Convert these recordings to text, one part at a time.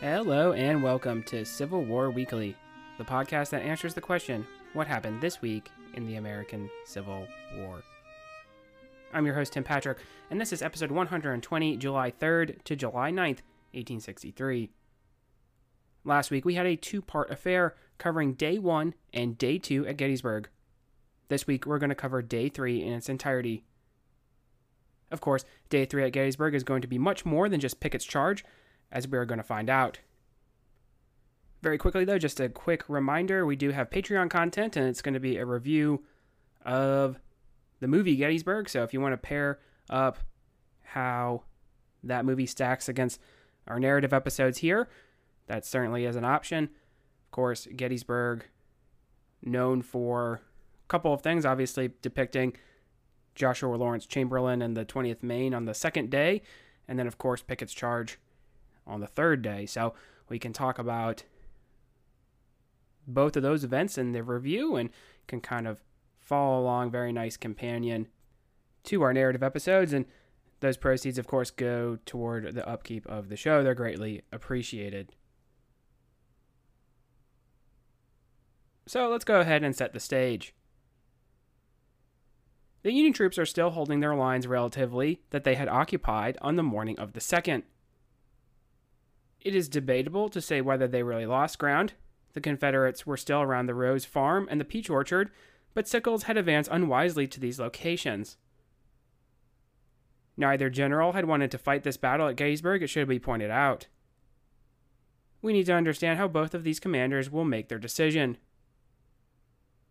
Hello and welcome to Civil War Weekly, the podcast that answers the question what happened this week in the American Civil War. I'm your host, Tim Patrick, and this is episode 120, July 3rd to July 9th, 1863. Last week we had a two part affair covering day one and day two at Gettysburg. This week we're going to cover day three in its entirety. Of course, day three at Gettysburg is going to be much more than just Pickett's charge, as we are going to find out. Very quickly, though, just a quick reminder we do have Patreon content, and it's going to be a review of the movie Gettysburg. So if you want to pair up how that movie stacks against our narrative episodes here, that certainly is an option. Of course, Gettysburg, known for a couple of things, obviously depicting Joshua Lawrence Chamberlain and the 20th Maine on the second day, and then, of course, Pickett's Charge on the third day. So we can talk about both of those events in the review and can kind of follow along. Very nice companion to our narrative episodes. And those proceeds, of course, go toward the upkeep of the show. They're greatly appreciated. So let's go ahead and set the stage. The Union troops are still holding their lines relatively that they had occupied on the morning of the 2nd. It is debatable to say whether they really lost ground. The Confederates were still around the Rose Farm and the Peach Orchard, but Sickles had advanced unwisely to these locations. Neither general had wanted to fight this battle at Gettysburg, it should be pointed out. We need to understand how both of these commanders will make their decision.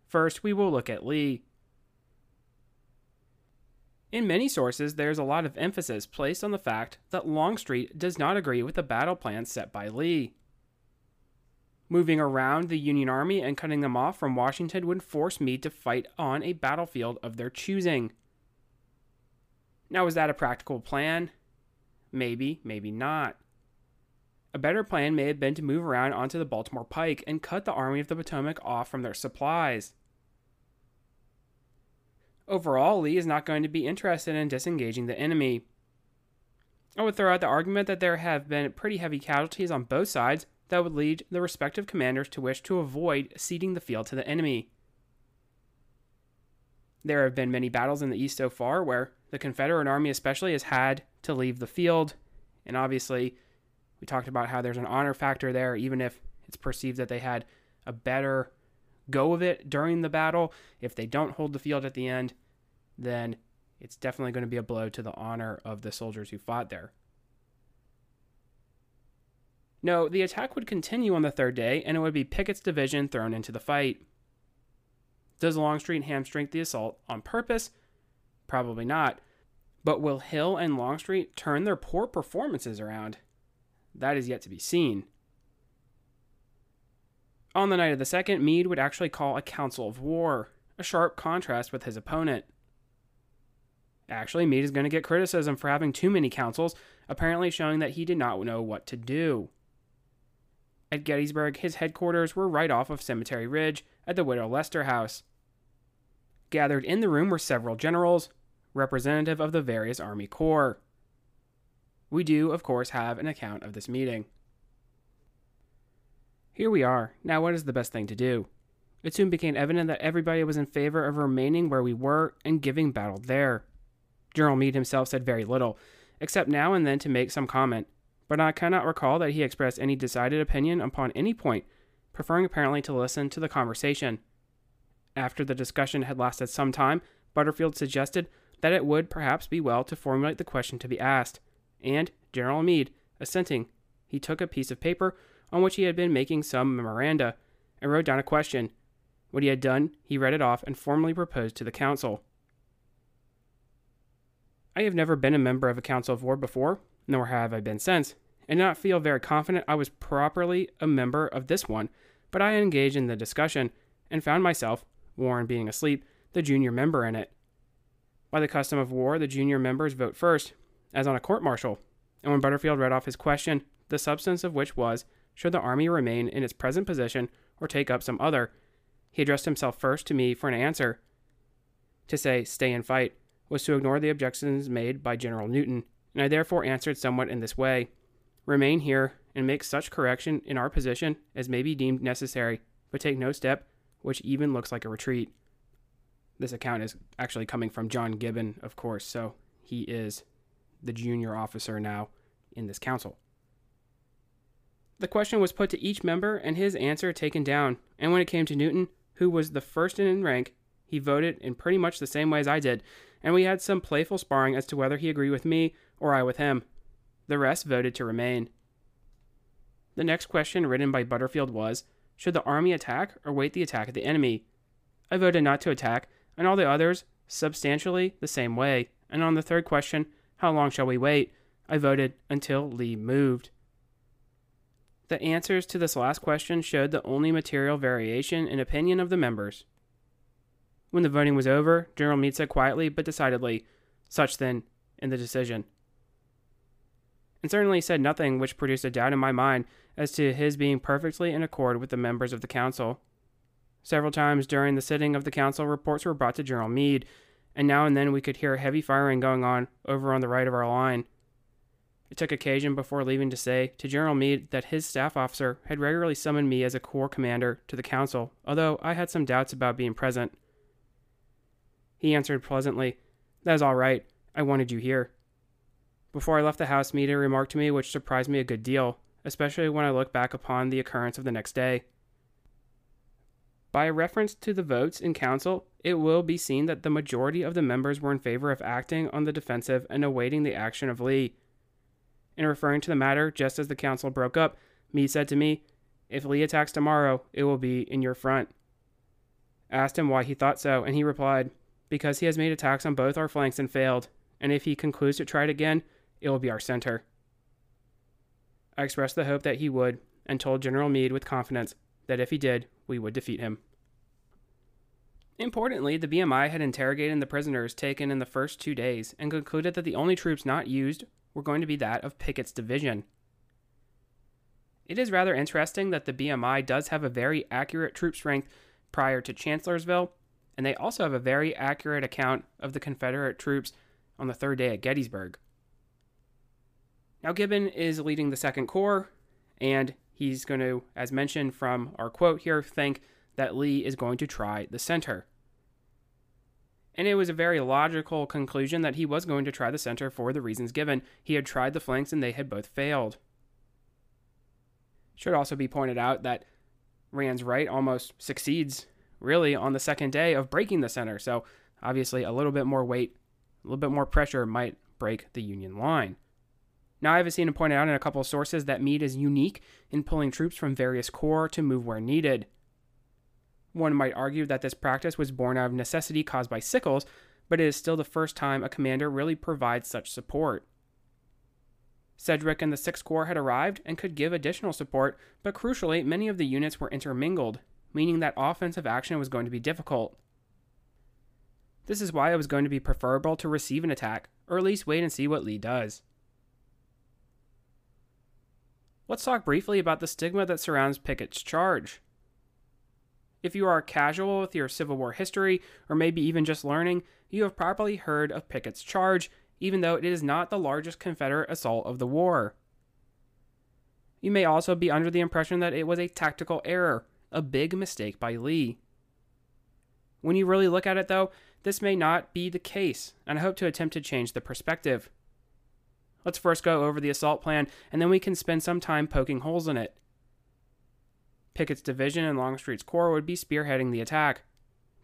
First, we will look at Lee. In many sources, there's a lot of emphasis placed on the fact that Longstreet does not agree with the battle plan set by Lee. Moving around the Union Army and cutting them off from Washington would force Meade to fight on a battlefield of their choosing. Now, is that a practical plan? Maybe, maybe not. A better plan may have been to move around onto the Baltimore Pike and cut the Army of the Potomac off from their supplies. Overall, Lee is not going to be interested in disengaging the enemy. I would throw out the argument that there have been pretty heavy casualties on both sides that would lead the respective commanders to wish to avoid ceding the field to the enemy. There have been many battles in the East so far where the Confederate Army, especially, has had to leave the field. And obviously, we talked about how there's an honor factor there, even if it's perceived that they had a better go of it during the battle. If they don't hold the field at the end, then it's definitely going to be a blow to the honor of the soldiers who fought there. No, the attack would continue on the third day, and it would be Pickett's division thrown into the fight. Does Longstreet hamstring the assault on purpose? Probably not. But will Hill and Longstreet turn their poor performances around? That is yet to be seen. On the night of the second, Meade would actually call a council of war, a sharp contrast with his opponent. Actually, Meade is going to get criticism for having too many councils, apparently showing that he did not know what to do. At Gettysburg, his headquarters were right off of Cemetery Ridge at the Widow Leister House. Gathered in the room were several generals, representative of the various Army Corps. We do, of course, have an account of this meeting. Here we are. Now, what is the best thing to do? It soon became evident that everybody was in favor of remaining where we were and giving battle there. General Meade himself said very little, except now and then to make some comment, but I cannot recall that he expressed any decided opinion upon any point, preferring apparently to listen to the conversation. After the discussion had lasted some time, Butterfield suggested that it would perhaps be well to formulate the question to be asked, and General Meade, assenting, he took a piece of paper on which he had been making some memoranda and wrote down a question. What he had done, he read it off and formally proposed to the council. I have never been a member of a council of war before, nor have I been since, and not feel very confident I was properly a member of this one, but I engaged in the discussion and found myself, Warren being asleep, the junior member in it. By the custom of war, the junior members vote first, as on a court martial, and when Butterfield read off his question, the substance of which was, should the army remain in its present position or take up some other, he addressed himself first to me for an answer. To say, stay and fight, was to ignore the objections made by General Newton, and I therefore answered somewhat in this way Remain here and make such correction in our position as may be deemed necessary, but take no step which even looks like a retreat. This account is actually coming from John Gibbon, of course, so he is the junior officer now in this council. The question was put to each member and his answer taken down, and when it came to Newton, who was the first in rank, he voted in pretty much the same way as I did, and we had some playful sparring as to whether he agreed with me or I with him. The rest voted to remain. The next question written by Butterfield was Should the army attack or wait the attack of the enemy? I voted not to attack, and all the others substantially the same way. And on the third question, How long shall we wait? I voted until Lee moved. The answers to this last question showed the only material variation in opinion of the members. When the voting was over, General Meade said quietly but decidedly, Such then, in the decision. And certainly said nothing which produced a doubt in my mind as to his being perfectly in accord with the members of the council. Several times during the sitting of the council, reports were brought to General Meade, and now and then we could hear heavy firing going on over on the right of our line. It took occasion before leaving to say to General Meade that his staff officer had regularly summoned me as a corps commander to the council, although I had some doubts about being present. He answered pleasantly, That is all right. I wanted you here. Before I left the house, Meade remarked to me which surprised me a good deal, especially when I look back upon the occurrence of the next day. By reference to the votes in council, it will be seen that the majority of the members were in favor of acting on the defensive and awaiting the action of Lee. In referring to the matter, just as the council broke up, Meade said to me, If Lee attacks tomorrow, it will be in your front. I asked him why he thought so, and he replied, Because he has made attacks on both our flanks and failed, and if he concludes to try it again, it will be our center. I expressed the hope that he would, and told General Meade with confidence that if he did, we would defeat him. Importantly, the BMI had interrogated the prisoners taken in the first two days and concluded that the only troops not used were going to be that of Pickett's division. It is rather interesting that the BMI does have a very accurate troop strength prior to Chancellorsville, and they also have a very accurate account of the Confederate troops on the third day at Gettysburg. Now, Gibbon is leading the Second Corps, and he's going to, as mentioned from our quote here, think that Lee is going to try the center. And it was a very logical conclusion that he was going to try the center for the reasons given. He had tried the flanks and they had both failed. Should also be pointed out that Rans Wright almost succeeds really on the second day of breaking the center. So obviously a little bit more weight, a little bit more pressure might break the Union line. Now, I have seen it pointed out in a couple of sources that Meade is unique in pulling troops from various corps to move where needed. One might argue that this practice was born out of necessity caused by Sickles, but it is still the first time a commander really provides such support. Sedgwick and the Sixth Corps had arrived and could give additional support, but crucially, many of the units were intermingled, meaning that offensive action was going to be difficult. This is why it was going to be preferable to receive an attack, or at least wait and see what Lee does. Let's talk briefly about the stigma that surrounds Pickett's charge. If you are casual with your Civil War history, or maybe even just learning, you have probably heard of Pickett's Charge, even though it is not the largest Confederate assault of the war. You may also be under the impression that it was a tactical error, a big mistake by Lee. When you really look at it, though, this may not be the case, and I hope to attempt to change the perspective. Let's first go over the assault plan, and then we can spend some time poking holes in it. Pickett's division and Longstreet's corps would be spearheading the attack.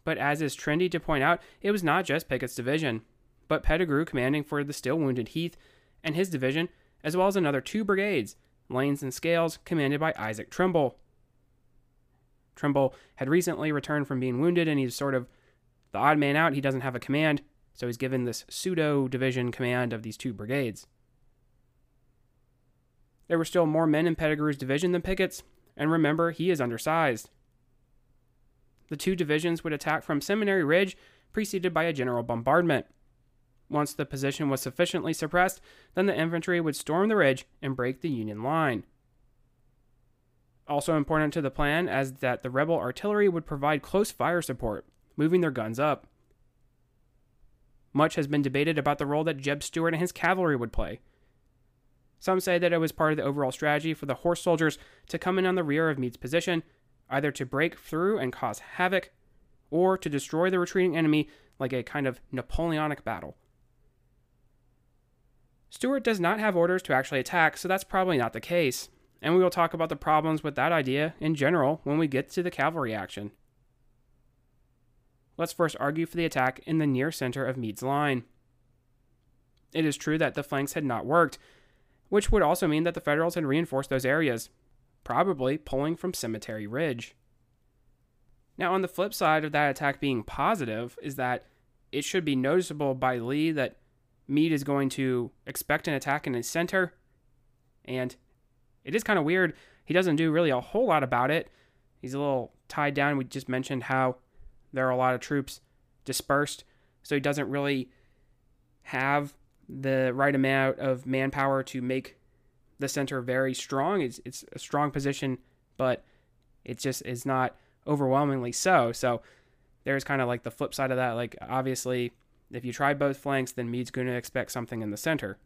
But as is trendy to point out, it was not just Pickett's division, but Pettigrew commanding for the still wounded Heth and his division, as well as another two brigades, Lanes and Scales, commanded by Isaac Trimble. Trimble had recently returned from being wounded, and he's sort of the odd man out. He doesn't have a command, so he's given this pseudo division command of these two brigades. There were still more men in Pettigrew's division than Pickett's, and remember, he is undersized. The two divisions would attack from Seminary Ridge, preceded by a general bombardment. Once the position was sufficiently suppressed, then the infantry would storm the ridge and break the Union line. Also important to the plan as that the rebel artillery would provide close fire support, moving their guns up. Much has been debated about the role that Jeb Stuart and his cavalry would play. Some say that it was part of the overall strategy for the horse soldiers to come in on the rear of Meade's position, either to break through and cause havoc, or to destroy the retreating enemy like a kind of Napoleonic battle. Stuart does not have orders to actually attack, so that's probably not the case, and we will talk about the problems with that idea in general when we get to the cavalry action. Let's first argue for the attack in the near center of Meade's line. It is true that the flanks had not worked, which would also mean that the Federals had reinforced those areas, probably pulling from Cemetery Ridge. Now, on the flip side of that attack being positive, is that it should be noticeable by Lee that Meade is going to expect an attack in his center, and it is kind of weird. He doesn't do really a whole lot about it. He's a little tied down. We just mentioned how there are a lot of troops dispersed, so he doesn't really have the right amount of manpower to make the center very strong. It's, it's a strong position, but it just is not overwhelmingly so. So there's kind of like the flip side of that. Like, obviously, if you try both flanks, then Meade's going to expect something in the center.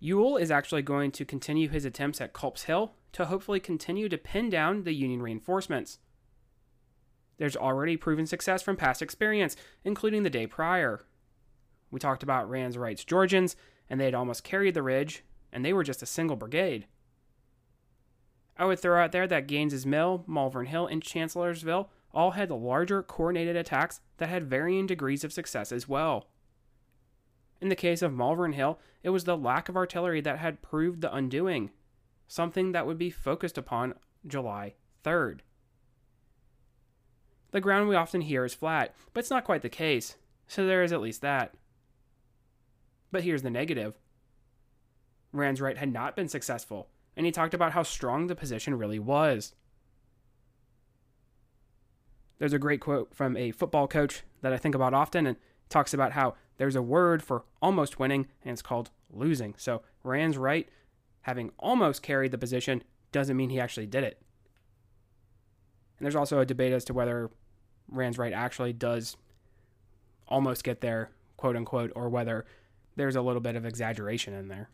Ewell is actually going to continue his attempts at Culp's Hill to hopefully continue to pin down the Union reinforcements. There's already proven success from past experience, including the day prior. We talked about Rans Wright's Georgians, and they had almost carried the ridge, and they were just a single brigade. I would throw out there that Gaines's Mill, Malvern Hill, and Chancellorsville all had larger coordinated attacks that had varying degrees of success as well. In the case of Malvern Hill, it was the lack of artillery that had proved the undoing, something that would be focused upon July 3rd. The ground we often hear is flat, but it's not quite the case, so there is at least that. But here's the negative Rans Wright had not been successful, and he talked about how strong the position really was. There's a great quote from a football coach that I think about often and talks about how there's a word for almost winning and it's called losing. So Rans Wright, having almost carried the position, doesn't mean he actually did it. And there's also a debate as to whether Rans Wright actually does almost get there, quote unquote, or whether there's a little bit of exaggeration in there.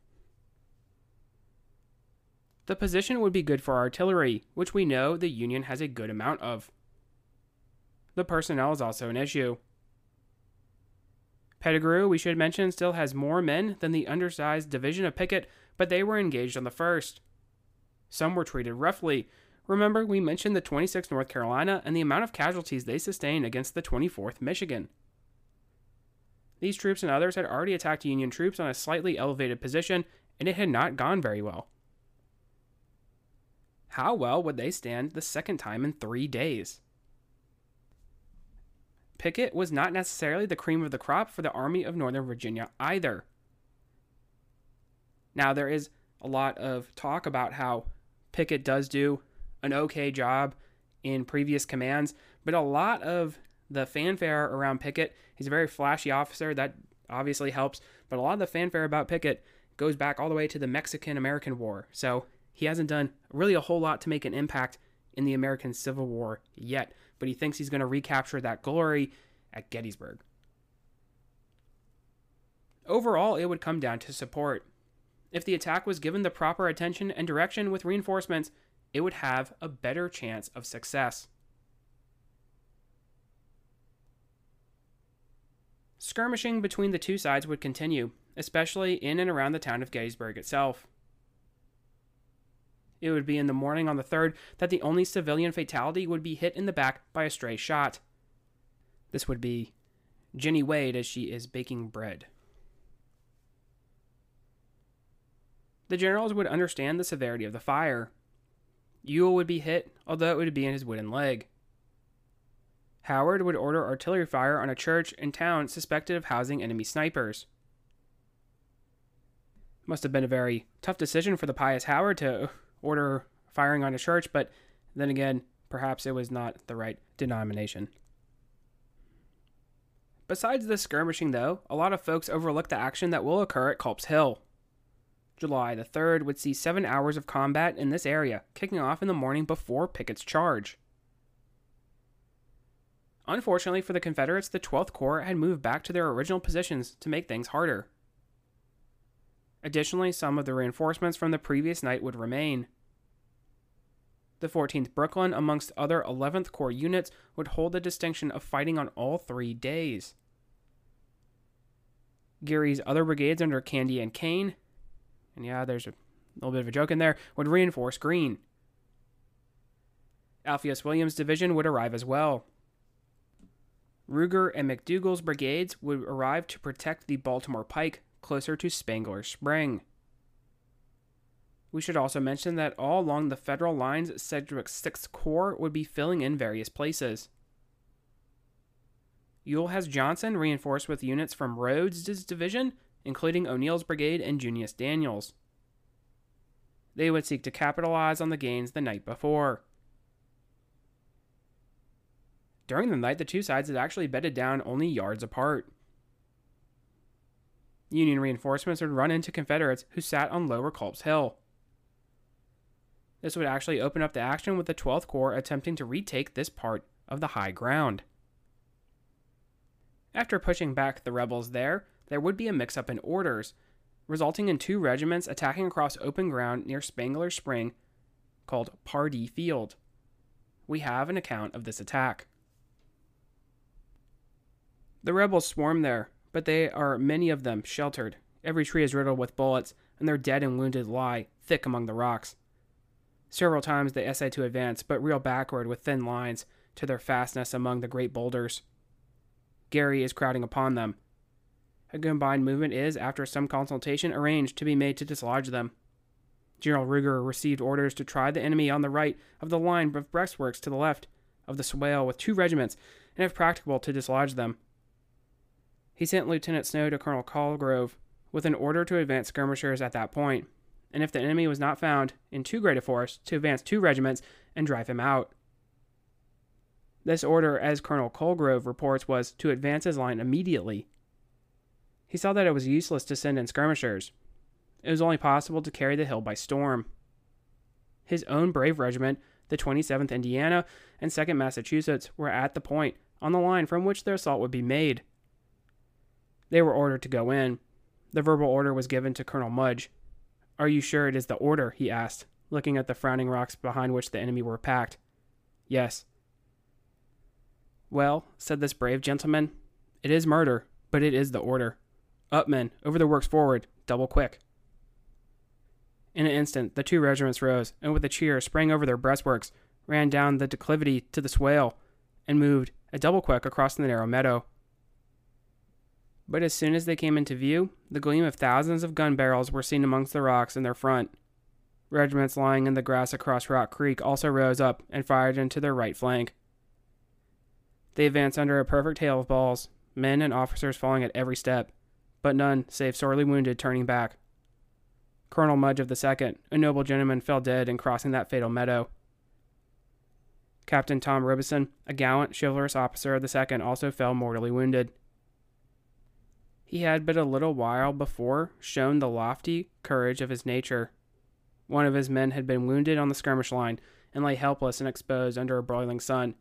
The position would be good for artillery, which we know the Union has a good amount of. The personnel is also an issue. Pettigrew, we should mention, still has more men than the undersized division of Pickett, but they were engaged on the 1st. Some were treated roughly. Remember, we mentioned the 26th North Carolina and the amount of casualties they sustained against the 24th Michigan. These troops and others had already attacked Union troops on a slightly elevated position, and it had not gone very well. How well would they stand the second time in three days? Pickett was not necessarily the cream of the crop for the Army of Northern Virginia either. Now, there is a lot of talk about how Pickett does do an okay job in previous commands, but a lot of the fanfare around Pickett. He's a very flashy officer. That obviously helps. But a lot of the fanfare about Pickett goes back all the way to the Mexican American War. So he hasn't done really a whole lot to make an impact in the American Civil War yet. But he thinks he's going to recapture that glory at Gettysburg. Overall, it would come down to support. If the attack was given the proper attention and direction with reinforcements, it would have a better chance of success. Skirmishing between the two sides would continue, especially in and around the town of Gettysburg itself. It would be in the morning on the 3rd that the only civilian fatality would be hit in the back by a stray shot. This would be Jenny Wade as she is baking bread. The generals would understand the severity of the fire. Ewell would be hit, although it would be in his wooden leg. Howard would order artillery fire on a church in town suspected of housing enemy snipers. Must have been a very tough decision for the pious Howard to order firing on a church, but then again, perhaps it was not the right denomination. Besides this skirmishing, though, a lot of folks overlook the action that will occur at Culp's Hill. July the 3rd would see seven hours of combat in this area, kicking off in the morning before Pickett's charge. Unfortunately for the Confederates, the 12th Corps had moved back to their original positions to make things harder. Additionally, some of the reinforcements from the previous night would remain. The 14th Brooklyn, amongst other 11th Corps units, would hold the distinction of fighting on all three days. Geary's other brigades under Candy and Kane, and yeah, there's a little bit of a joke in there, would reinforce Greene. Alpheus Williams' division would arrive as well. Ruger and McDougall's brigades would arrive to protect the Baltimore Pike closer to Spangler Spring. We should also mention that all along the federal lines, Sedgwick's 6th Corps would be filling in various places. Ewell has Johnson reinforced with units from Rodes' division, including O'Neal's brigade and Junius Daniel's. They would seek to capitalize on the gains the night before. During the night, the two sides had actually bedded down only yards apart. Union reinforcements would run into Confederates who sat on Lower Culp's Hill. This would actually open up the action with the 12th Corps attempting to retake this part of the high ground. After pushing back the rebels there, there would be a mix up in orders, resulting in two regiments attacking across open ground near Spangler Spring called Pardee Field. We have an account of this attack. The rebels swarm there, but they are many of them sheltered. Every tree is riddled with bullets, and their dead and wounded lie thick among the rocks. Several times they essay to advance, but reel backward with thin lines to their fastness among the great boulders. Geary is crowding upon them. A combined movement is, after some consultation, arranged to be made to dislodge them. General Ruger received orders to try the enemy on the right of the line of breastworks to the left of the swale with two regiments, and if practicable, to dislodge them. He sent Lieutenant Snow to Colonel Colgrove with an order to advance skirmishers at that point, and if the enemy was not found in too great a force, to advance two regiments and drive him out. This order, as Colonel Colgrove reports, was to advance his line immediately. He saw that it was useless to send in skirmishers. It was only possible to carry the hill by storm. His own brave regiment, the 27th Indiana and 2nd Massachusetts, were at the point on the line from which their assault would be made. They were ordered to go in. The verbal order was given to Colonel Mudge, are you sure it is the order? he asked, looking at the frowning rocks behind which the enemy were packed. Yes. Well, said this brave gentleman, it is murder, but it is the order. Up, men, over the works forward, double quick. In an instant, the two regiments rose, and with a cheer sprang over their breastworks, ran down the declivity to the swale, and moved, a double quick, across the narrow meadow. But as soon as they came into view, the gleam of thousands of gun barrels were seen amongst the rocks in their front. Regiments lying in the grass across Rock Creek also rose up and fired into their right flank. They advanced under a perfect hail of balls, men and officers falling at every step, but none, save sorely wounded, turning back. Colonel Mudge of the Second, a noble gentleman, fell dead in crossing that fatal meadow. Captain Tom Robeson, a gallant, chivalrous officer of the Second, also fell mortally wounded. He had but a little while before shown the lofty courage of his nature. One of his men had been wounded on the skirmish line and lay helpless and exposed under a broiling sun.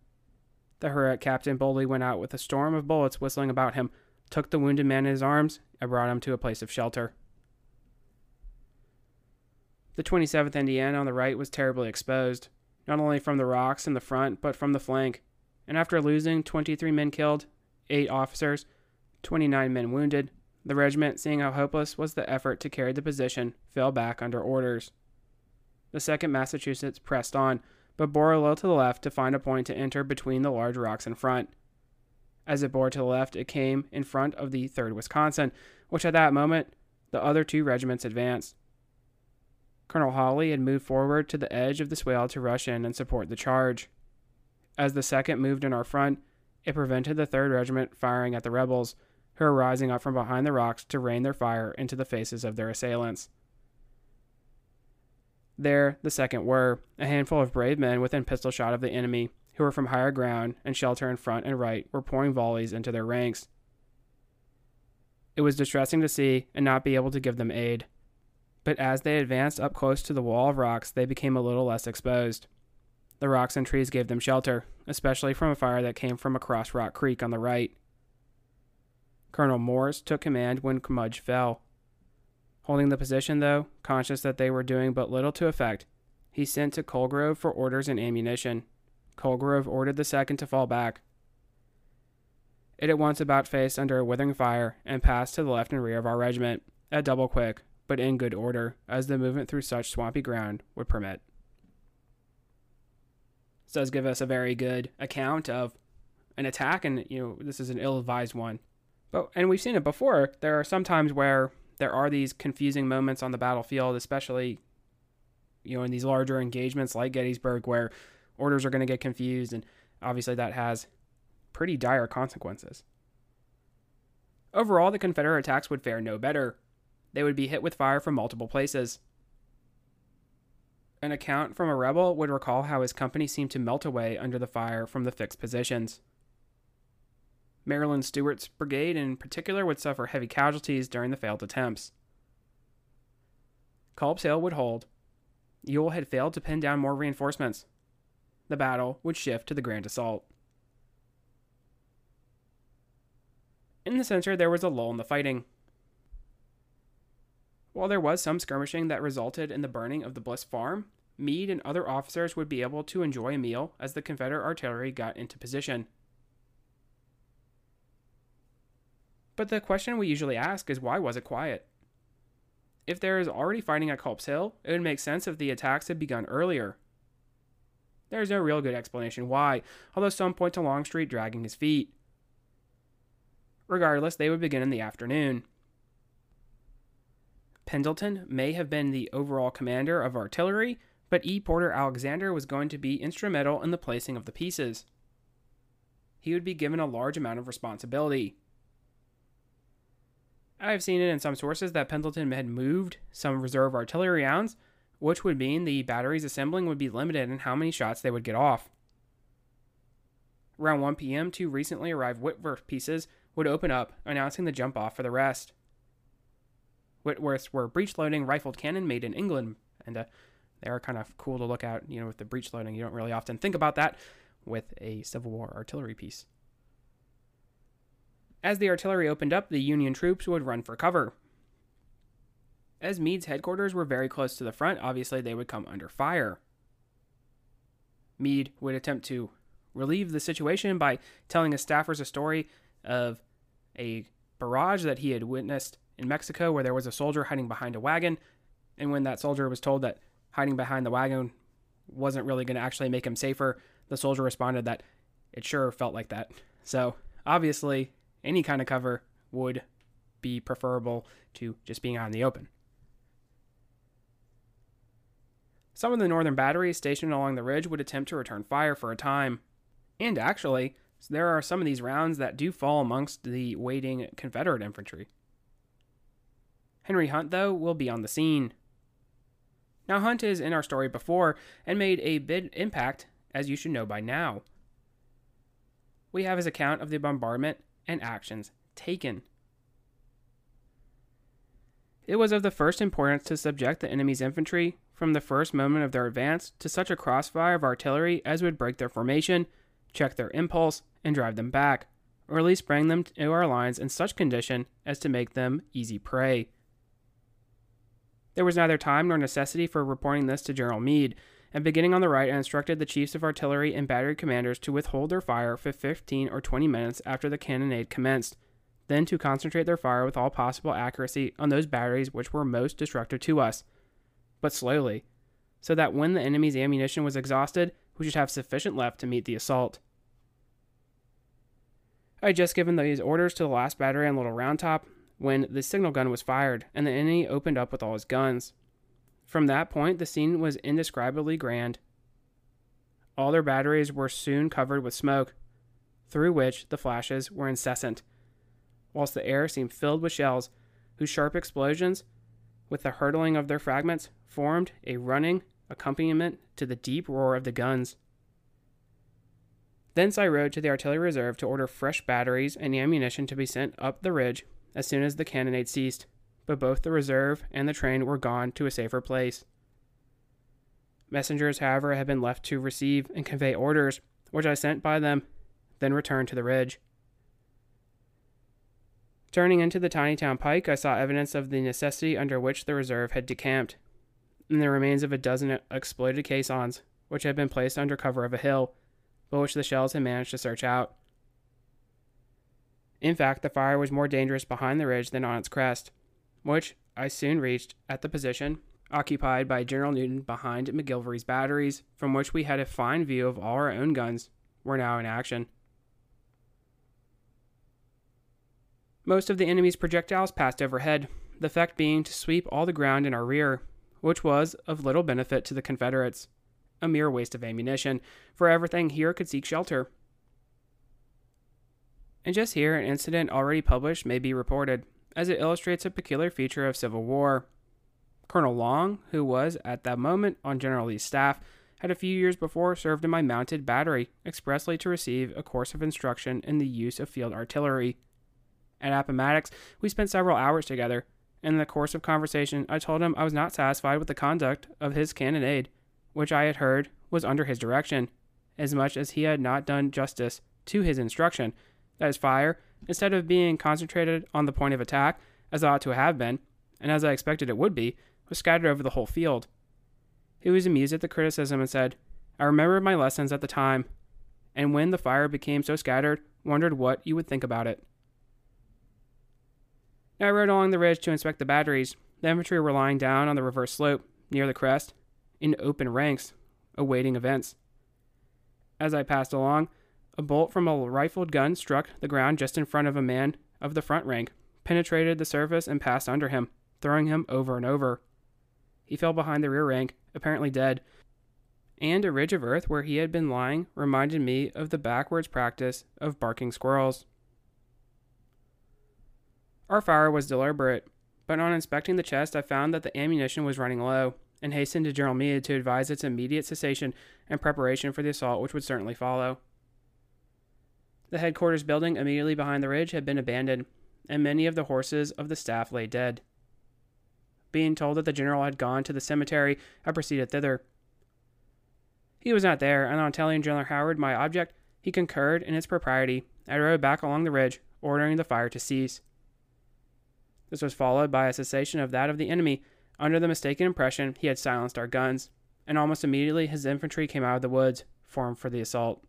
The heroic captain boldly went out with a storm of bullets whistling about him, took the wounded man in his arms, and brought him to a place of shelter. The 27th Indiana on the right was terribly exposed, not only from the rocks in the front, but from the flank, and after losing 23 men killed, 8 officers, 29 men wounded. The regiment, seeing how hopeless was the effort to carry the position, fell back under orders. The 2nd Massachusetts pressed on, but bore a little to the left to find a point to enter between the large rocks in front. As it bore to the left, it came in front of the 3rd Wisconsin, which at that moment the other two regiments advanced. Colonel Hawley had moved forward to the edge of the swale to rush in and support the charge. As the 2nd moved in our front, it prevented the 3rd Regiment firing at the rebels, who were rising up from behind the rocks to rain their fire into the faces of their assailants. There, the second were, a handful of brave men within pistol shot of the enemy, who were from higher ground and shelter in front and right, were pouring volleys into their ranks. It was distressing to see and not be able to give them aid. But as they advanced up close to the wall of rocks, they became a little less exposed. The rocks and trees gave them shelter, especially from a fire that came from across Rock Creek on the right. Colonel Morris took command when Mudge fell. Holding the position, though, conscious that they were doing but little to effect, he sent to Colgrove for orders and ammunition. Colgrove ordered the second to fall back. It at once about faced under a withering fire and passed to the left and rear of our regiment, at double quick, but in good order, as the movement through such swampy ground would permit. This does give us a very good account of an attack, and you know this is an ill-advised one. But and we've seen it before. There are some times where there are these confusing moments on the battlefield, especially you know in these larger engagements like Gettysburg, where orders are going to get confused, and obviously that has pretty dire consequences. Overall, the Confederate attacks would fare no better. They would be hit with fire from multiple places. An account from a rebel would recall how his company seemed to melt away under the fire from the fixed positions. Maryland Steuart's brigade, in particular, would suffer heavy casualties during the failed attempts. Culp's Hill would hold. Ewell had failed to pin down more reinforcements. The battle would shift to the Grand Assault. In the center, there was a lull in the fighting. While there was some skirmishing that resulted in the burning of the Bliss farm, Meade and other officers would be able to enjoy a meal as the Confederate artillery got into position. But the question we usually ask is why was it quiet? If there is already fighting at Culp's Hill, it would make sense if the attacks had begun earlier. There is no real good explanation why, although some point to Longstreet dragging his feet. Regardless, they would begin in the afternoon. Pendleton may have been the overall commander of artillery, but E. Porter Alexander was going to be instrumental in the placing of the pieces. He would be given a large amount of responsibility. I have seen it in some sources that Pendleton had moved some reserve artillery rounds, which would mean the batteries assembling would be limited in how many shots they would get off. Around 1 p.m., two recently arrived Whitworth pieces would open up, announcing the jump off for the rest. Whitworths were breech loading rifled cannon made in England, and uh, they are kind of cool to look at. You know, with the breech loading, you don't really often think about that with a Civil War artillery piece. As the artillery opened up, the Union troops would run for cover. As Meade's headquarters were very close to the front, obviously they would come under fire. Meade would attempt to relieve the situation by telling his staffers a story of a barrage that he had witnessed in Mexico where there was a soldier hiding behind a wagon. And when that soldier was told that hiding behind the wagon wasn't really going to actually make him safer, the soldier responded that it sure felt like that. So obviously, any kind of cover would be preferable to just being out in the open. Some of the northern batteries stationed along the ridge would attempt to return fire for a time. And actually, there are some of these rounds that do fall amongst the waiting Confederate infantry. Henry Hunt, though, will be on the scene. Now, Hunt is in our story before and made a big impact, as you should know by now. We have his account of the bombardment and actions taken. It was of the first importance to subject the enemy's infantry from the first moment of their advance to such a crossfire of artillery as would break their formation, check their impulse, and drive them back, or at least bring them to our lines in such condition as to make them easy prey. There was neither time nor necessity for reporting this to General Meade, and beginning on the right, I instructed the chiefs of artillery and battery commanders to withhold their fire for 15 or 20 minutes after the cannonade commenced, then to concentrate their fire with all possible accuracy on those batteries which were most destructive to us, but slowly, so that when the enemy's ammunition was exhausted, we should have sufficient left to meet the assault. I had just given these orders to the last battery on Little Round Top, when the signal gun was fired and the enemy opened up with all his guns. From that point, the scene was indescribably grand. All their batteries were soon covered with smoke, through which the flashes were incessant, whilst the air seemed filled with shells, whose sharp explosions, with the hurtling of their fragments, formed a running accompaniment to the deep roar of the guns. Thence I rode to the artillery reserve to order fresh batteries and ammunition to be sent up the ridge as soon as the cannonade ceased, but both the reserve and the train were gone to a safer place. Messengers, however, had been left to receive and convey orders, which I sent by them, then returned to the ridge. Turning into the Taneytown pike, I saw evidence of the necessity under which the reserve had decamped, and the remains of a dozen exploited caissons, which had been placed under cover of a hill, but which the shells had managed to search out. In fact, the fire was more dangerous behind the ridge than on its crest, which I soon reached at the position occupied by General Newton behind McGilvery's batteries, from which we had a fine view of all our own guns were now in action. Most of the enemy's projectiles passed overhead, the effect being to sweep all the ground in our rear, which was of little benefit to the Confederates. A mere waste of ammunition, for everything here could seek shelter. And just here, an incident already published may be reported, as it illustrates a peculiar feature of Civil War. Colonel Long, who was at that moment on General Lee's staff, had a few years before served in my mounted battery expressly to receive a course of instruction in the use of field artillery. At Appomattox, we spent several hours together. And in the course of conversation, I told him I was not satisfied with the conduct of his cannonade, which I had heard was under his direction, as much as he had not done justice to his instruction, that his fire, instead of being concentrated on the point of attack, as it ought to have been, and as I expected it would be, was scattered over the whole field. He was amused at the criticism and said, I remembered my lessons at the time, and when the fire became so scattered, wondered what you would think about it. I rode along the ridge to inspect the batteries. The infantry were lying down on the reverse slope, near the crest, in open ranks, awaiting events. As I passed along, a bolt from a rifled gun struck the ground just in front of a man of the front rank, penetrated the surface, and passed under him, throwing him over and over. He fell behind the rear rank, apparently dead, and a ridge of earth where he had been lying reminded me of the backwards practice of barking squirrels. Our fire was deliberate, but on inspecting the chest, I found that the ammunition was running low, and hastened to General Meade to advise its immediate cessation and preparation for the assault which would certainly follow. The headquarters building immediately behind the ridge had been abandoned, and many of the horses of the staff lay dead. Being told that the general had gone to the cemetery, I proceeded thither. He was not there, and on telling General Howard my object, he concurred in its propriety. I rode back along the ridge, ordering the fire to cease. This was followed by a cessation of that of the enemy, under the mistaken impression he had silenced our guns, and almost immediately his infantry came out of the woods, formed for the assault.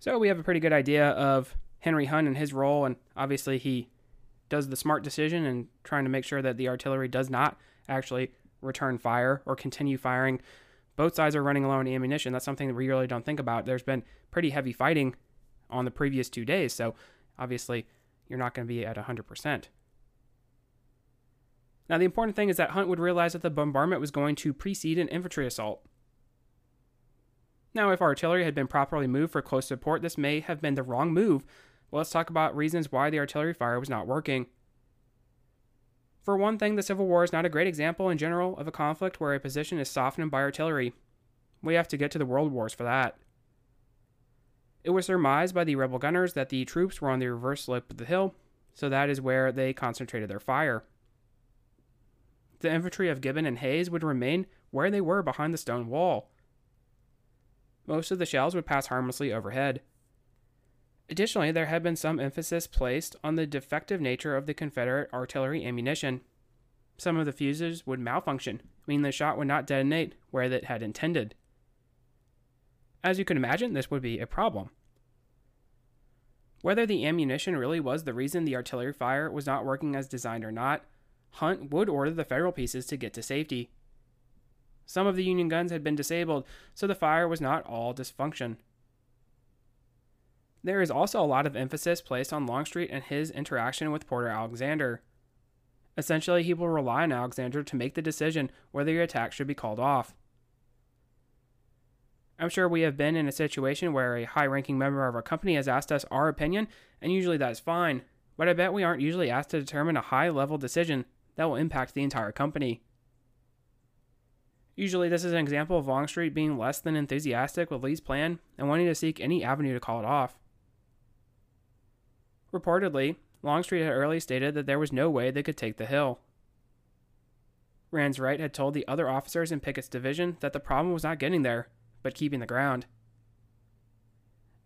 So we have a pretty good idea of Henry Hunt and his role, and obviously he does the smart decision and trying to make sure that the artillery does not actually return fire or continue firing. Both sides are running low on ammunition. That's something that we really don't think about. There's been pretty heavy fighting on the previous two days, so obviously you're not going to be at 100%. Now, the important thing is that Hunt would realize that the bombardment was going to precede an infantry assault. Now, if artillery had been properly moved for close support, this may have been the wrong move well, let's talk about reasons why the artillery fire was not working. For one thing, the Civil War is not a great example in general of a conflict where a position is softened by artillery. We have to get to the World Wars for that. It was surmised by the rebel gunners that the troops were on the reverse slope of the hill, so that is where they concentrated their fire. The infantry of Gibbon and Hays would remain where they were behind the stone wall. Most of the shells would pass harmlessly overhead. Additionally, there had been some emphasis placed on the defective nature of the Confederate artillery ammunition. Some of the fuses would malfunction, meaning the shot would not detonate where it had intended. As you can imagine, this would be a problem. Whether the ammunition really was the reason the artillery fire was not working as designed or not, Hunt would order the Federal pieces to get to safety. Some of the Union guns had been disabled, so the fire was not all dysfunction. There is also a lot of emphasis placed on Longstreet and his interaction with Porter Alexander. Essentially, he will rely on Alexander to make the decision whether the attack should be called off. I'm sure we have been in a situation where a high ranking member of our company has asked us our opinion, and usually that's fine, but I bet we aren't usually asked to determine a high level decision that will impact the entire company. Usually, this is an example of Longstreet being less than enthusiastic with Lee's plan and wanting to seek any avenue to call it off. Reportedly, Longstreet had early stated that there was no way they could take the hill. Rans Wright had told the other officers in Pickett's division that the problem was not getting there, but keeping the ground.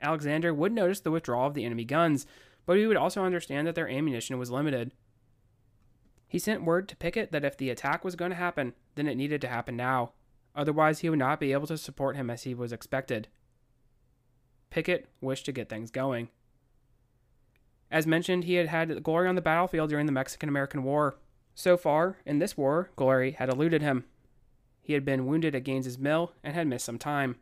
Alexander would notice the withdrawal of the enemy guns, but he would also understand that their ammunition was limited. He sent word to Pickett that if the attack was going to happen, then it needed to happen now. Otherwise, he would not be able to support him as he was expected. Pickett wished to get things going. As mentioned, he had had glory on the battlefield during the Mexican American War. So far, in this war, glory had eluded him. He had been wounded at Gaines's Mill and had missed some time.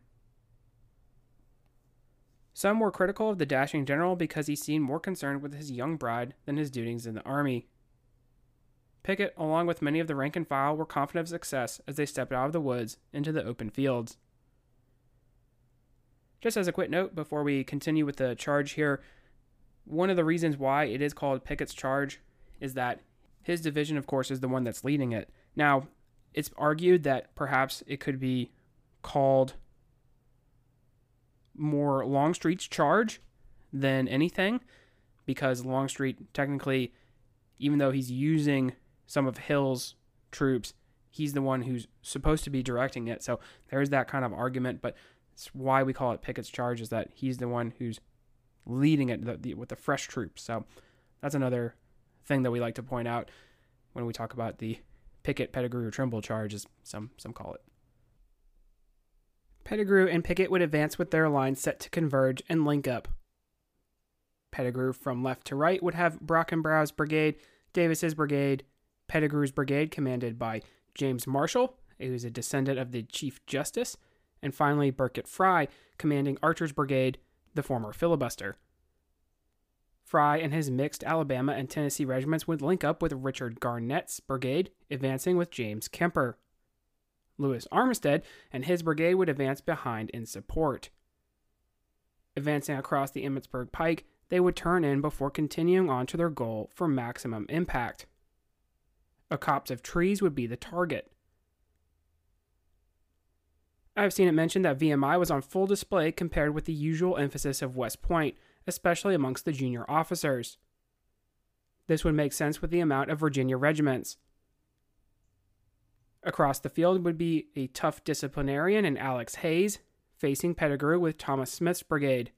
Some were critical of the dashing general because he seemed more concerned with his young bride than his duties in the army. Pickett, along with many of the rank and file, were confident of success as they stepped out of the woods into the open fields. Just as a quick note before we continue with the charge here, one of the reasons why it is called Pickett's Charge is that his division, of course, is the one that's leading it. Now, it's argued that perhaps it could be called more Longstreet's charge than anything because Longstreet technically even though he's using some of Hill's troops, he's the one who's supposed to be directing it. So there's that kind of argument, but it's why we call it Pickett's charge is that he's the one who's leading it the, the, with the fresh troops. So that's another thing that we like to point out when we talk about the Pickett, Pettigrew, Trimble charge, as some some call it. Pettigrew and Pickett would advance with their lines set to converge and link up. Pettigrew from left to right would have Brockenbrough's brigade, Davis's brigade, Pettigrew's brigade commanded by James Marshall, who is a descendant of the Chief Justice, and finally Birkett Fry commanding Archer's brigade, the former filibuster. Fry and his mixed Alabama and Tennessee regiments would link up with Richard Garnett's brigade, advancing with James Kemper. Lewis Armistead and his brigade would advance behind in support. Advancing across the Emmitsburg Pike, they would turn in before continuing on to their goal for maximum impact. A copse of trees would be the target. I've seen it mentioned that VMI was on full display compared with the usual emphasis of West Point, especially amongst the junior officers. This would make sense with the amount of Virginia regiments. Across the field would be a tough disciplinarian in Alex Hays, facing Pettigrew with Thomas Smith's brigade.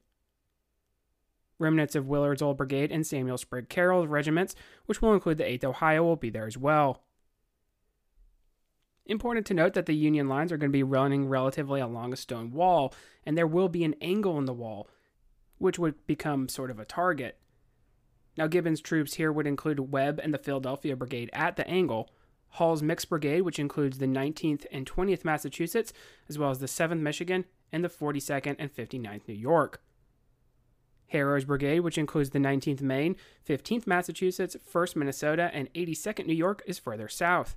Remnants of Willard's Old Brigade and Samuel Sprigg Carroll's regiments, which will include the 8th Ohio, will be there as well. Important to note that the Union lines are going to be running relatively along a stone wall, and there will be an angle in the wall, which would become sort of a target. Now, Gibbon's troops here would include Webb and the Philadelphia Brigade at the angle, Hall's Mixed Brigade, which includes the 19th and 20th Massachusetts, as well as the 7th Michigan and the 42nd and 59th New York. Harrow's Brigade, which includes the 19th Maine, 15th Massachusetts, 1st Minnesota, and 82nd New York, is further south.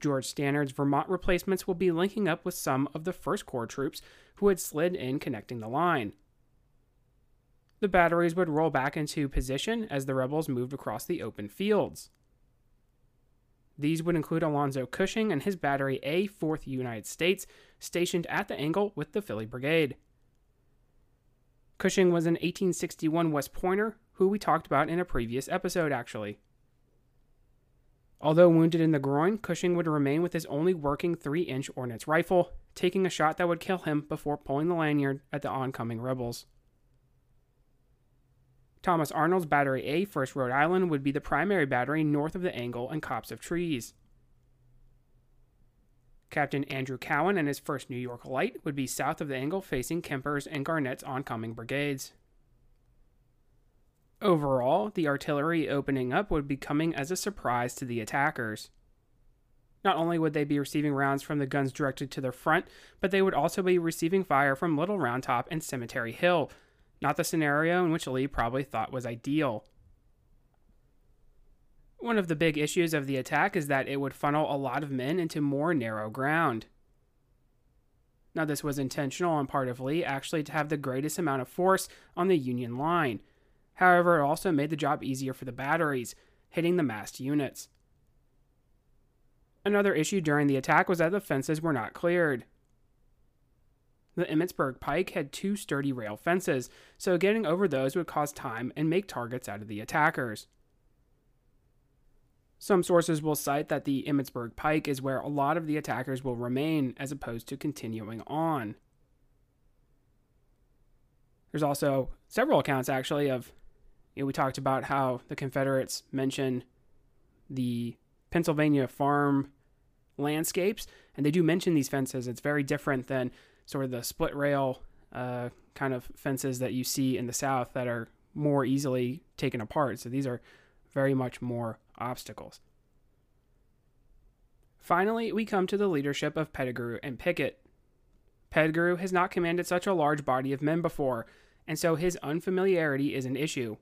George Stannard's Vermont replacements will be linking up with some of the 1st Corps troops who had slid in connecting the line. The batteries would roll back into position as the rebels moved across the open fields. These would include Alonzo Cushing and his Battery A, 4th United States, stationed at the angle with the Philly Brigade. Cushing was an 1861 West Pointer who we talked about in a previous episode, actually. Although wounded in the groin, Cushing would remain with his only working 3 inch Ordnance rifle, taking a shot that would kill him before pulling the lanyard at the oncoming rebels. Thomas Arnold's Battery A, 1st Rhode Island, would be the primary battery north of the angle and copse of trees. Captain Andrew Cowan and his 1st New York Light would be south of the angle facing Kemper's and Garnett's oncoming brigades. Overall, the artillery opening up would be coming as a surprise to the attackers. Not only would they be receiving rounds from the guns directed to their front, but they would also be receiving fire from Little Round Top and Cemetery Hill, not the scenario in which Lee probably thought was ideal. One of the big issues of the attack is that it would funnel a lot of men into more narrow ground. Now, this was intentional on part of Lee actually to have the greatest amount of force on the Union line. However, it also made the job easier for the batteries, hitting the massed units. Another issue during the attack was that the fences were not cleared. The Emmitsburg Pike had two sturdy rail fences, so getting over those would cause time and make targets out of the attackers. Some sources will cite that the Emmitsburg Pike is where a lot of the attackers will remain as opposed to continuing on. There's also several accounts actually of You know, we talked about how the Confederates mention the Pennsylvania farm landscapes, and they do mention these fences. It's very different than sort of the split rail uh, kind of fences that you see in the South that are more easily taken apart. So these are very much more obstacles. Finally, we come to the leadership of Pettigrew and Pickett. Pettigrew has not commanded such a large body of men before, and so his unfamiliarity is an issue.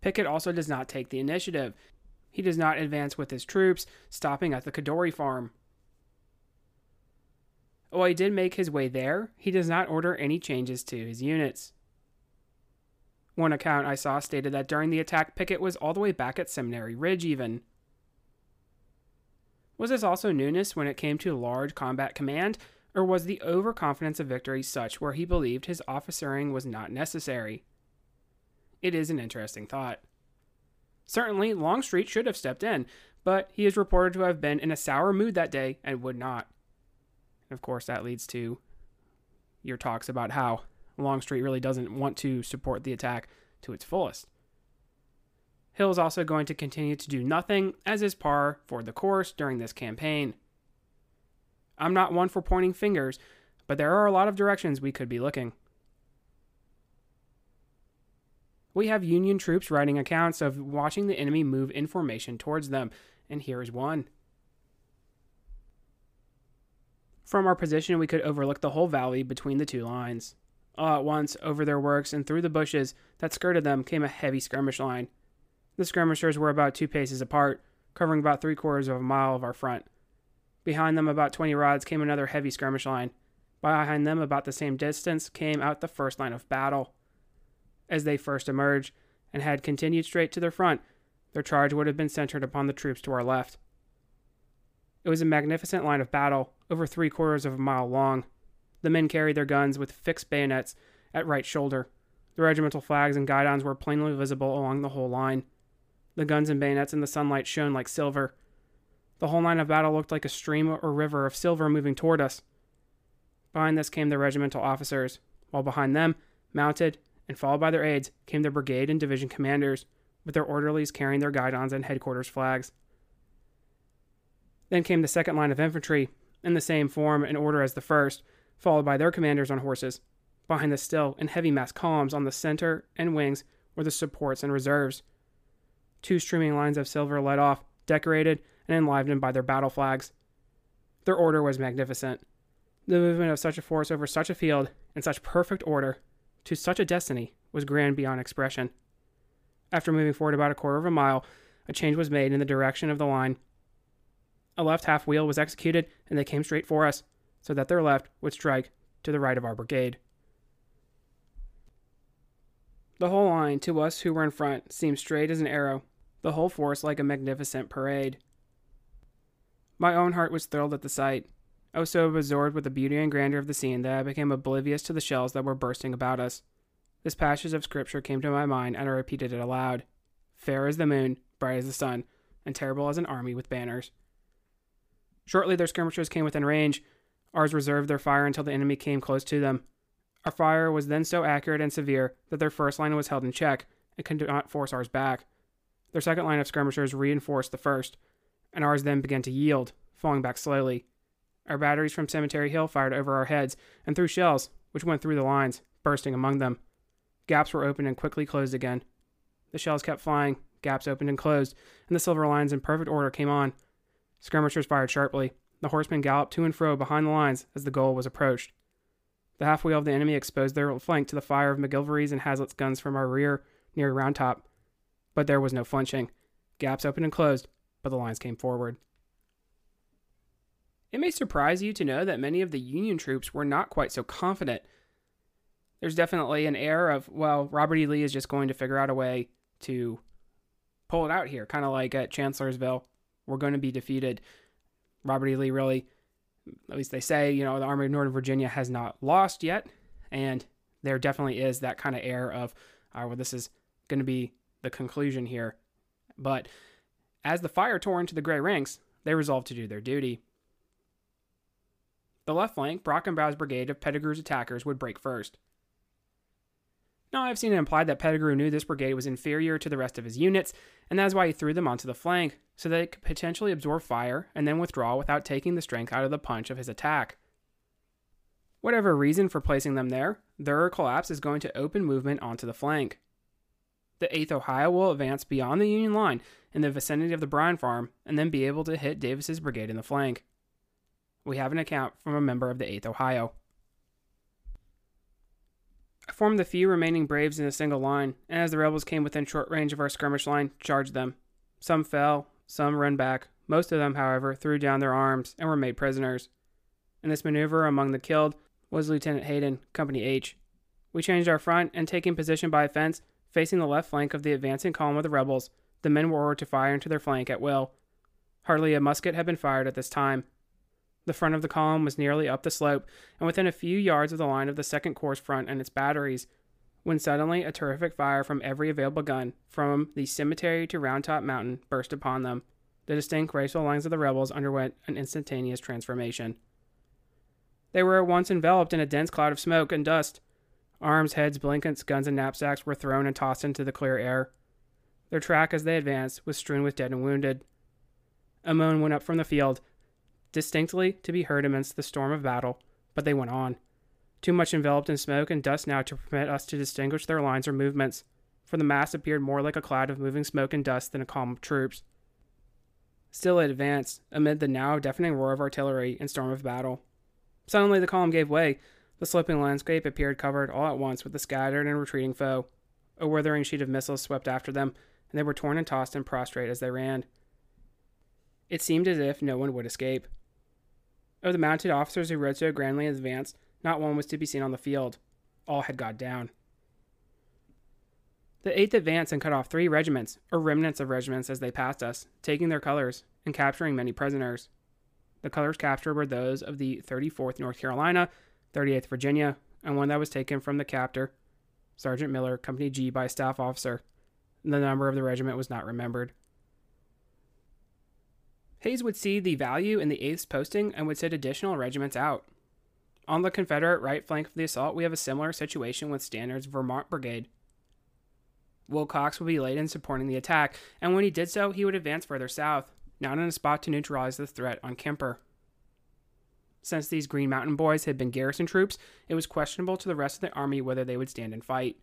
Pickett also does not take the initiative. He does not advance with his troops, stopping at the Codori farm. While he did make his way there, he does not order any changes to his units. One account I saw stated that during the attack, Pickett was all the way back at Seminary Ridge, even. Was this also newness when it came to large combat command, or was the overconfidence of victory such where he believed his officering was not necessary? It is an interesting thought. Certainly, Longstreet should have stepped in, but he is reported to have been in a sour mood that day and would not. Of course, that leads to your talks about how Longstreet really doesn't want to support the attack to its fullest. Hill is also going to continue to do nothing, as is par for the course during this campaign. I'm not one for pointing fingers, but there are a lot of directions we could be looking. We have Union troops writing accounts of watching the enemy move in formation towards them, and here is one. From our position, we could overlook the whole valley between the two lines. All at once, over their works and through the bushes that skirted them came a heavy skirmish line. The skirmishers were about two paces apart, covering about three quarters of a mile of our front. Behind them, about twenty rods, came another heavy skirmish line. Behind them, about the same distance, came out the first line of battle. As they first emerged, and had continued straight to their front, their charge would have been centered upon the troops to our left. It was a magnificent line of battle, over three quarters of a mile long, the men carried their guns with fixed bayonets at right shoulder. The regimental flags and guidons were plainly visible along the whole line. The guns and bayonets in the sunlight shone like silver. The whole line of battle looked like a stream or river of silver moving toward us. Behind this came the regimental officers, while behind them, mounted and followed by their aides, came the brigade and division commanders, with their orderlies carrying their guidons and headquarters flags. Then came the second line of infantry, in the same form and order as the first, followed by their commanders on horses. Behind the still and heavy massed columns on the center and wings were the supports and reserves. Two streaming lines of silver led off, decorated and enlivened by their battle flags. Their order was magnificent. The movement of such a force over such a field, in such perfect order, to such a destiny, was grand beyond expression. After moving forward about a quarter of a mile, a change was made in the direction of the line. A left half wheel was executed, and they came straight for us so that their left would strike to the right of our brigade. The whole line, to us who were in front, seemed straight as an arrow, the whole force like a magnificent parade. My own heart was thrilled at the sight. I was so absorbed with the beauty and grandeur of the scene that I became oblivious to the shells that were bursting about us. This passage of scripture came to my mind, and I repeated it aloud Fair as the moon, bright as the sun, and terrible as an army with banners. Shortly, their skirmishers came within range, Ours reserved their fire until the enemy came close to them. Our fire was then so accurate and severe that their first line was held in check and could not force ours back. Their second line of skirmishers reinforced the first, and ours then began to yield, falling back slowly. Our batteries from Cemetery Hill fired over our heads and threw shells, which went through the lines, bursting among them. Gaps were opened and quickly closed again. The shells kept flying, gaps opened and closed, and the silver lines in perfect order came on. Skirmishers fired sharply, the horsemen galloped to and fro behind the lines as the goal was approached. The half wheel of the enemy exposed their flank to the fire of McGilvery's and Hazlett's guns from our rear near Round Top, but there was no flinching. Gaps opened and closed, but the lines came forward. It may surprise you to know that many of the Union troops were not quite so confident. There's definitely an air of, well, Robert E. Lee is just going to figure out a way to pull it out here, kind of like at Chancellorsville. We're going to be defeated. Robert E. Lee really, at least they say, you know, the Army of Northern Virginia has not lost yet. And there definitely is that kind of air of, uh, well, this is going to be the conclusion here. But as the fire tore into the gray ranks, they resolved to do their duty. The left flank, Brockenbrough's brigade of Pettigrew's attackers would break first. Now, I've seen it implied that Pettigrew knew this brigade was inferior to the rest of his units, and that's why he threw them onto the flank, so that it could potentially absorb fire and then withdraw without taking the strength out of the punch of his attack. Whatever reason for placing them there, their collapse is going to open movement onto the flank. The 8th Ohio will advance beyond the Union line in the vicinity of the Bryan Farm and then be able to hit Davis's brigade in the flank. We have an account from a member of the 8th Ohio. Formed the few remaining Braves in a single line, and as the rebels came within short range of our skirmish line, charged them. Some fell, some ran back. Most of them, however, threw down their arms and were made prisoners. In this maneuver, among the killed was Lieutenant Hayden, Company H. We changed our front and taking position by a fence facing the left flank of the advancing column of the rebels, the men were ordered to fire into their flank at will. Hardly a musket had been fired at this time. The front of the column was nearly up the slope and within a few yards of the line of the second corps front and its batteries, when suddenly a terrific fire from every available gun, from the cemetery to Round Top Mountain, burst upon them. The distinct racial lines of the rebels underwent an instantaneous transformation. They were at once enveloped in a dense cloud of smoke and dust. Arms, heads, blankets, guns, and knapsacks were thrown and tossed into the clear air. Their track as they advanced was strewn with dead and wounded. A moan went up from the field, distinctly to be heard amidst the storm of battle, but they went on, too much enveloped in smoke and dust now to permit us to distinguish their lines or movements, for the mass appeared more like a cloud of moving smoke and dust than a column of troops. Still it advanced, amid the now deafening roar of artillery and storm of battle. Suddenly the column gave way. The sloping landscape appeared covered all at once with the scattered and retreating foe. A withering sheet of missiles swept after them, and they were torn and tossed and prostrate as they ran. It seemed as if no one would escape. Of the mounted officers who rode so grandly in advance, not one was to be seen on the field. All had got down. The 8th advanced and cut off three regiments, or remnants of regiments, as they passed us, taking their colors and capturing many prisoners. The colors captured were those of the 34th North Carolina, 38th Virginia, and one that was taken from the captor, Sergeant Miller, Company G, by a staff officer. The number of the regiment was not remembered. Hays would see the value in the 8th's posting and would send additional regiments out. On the Confederate right flank of the assault, we have a similar situation with Stannard's Vermont Brigade. Wilcox would be late in supporting the attack, and when he did so, he would advance further south, not in a spot to neutralize the threat on Kemper. Since these Green Mountain Boys had been garrison troops, it was questionable to the rest of the army whether they would stand and fight.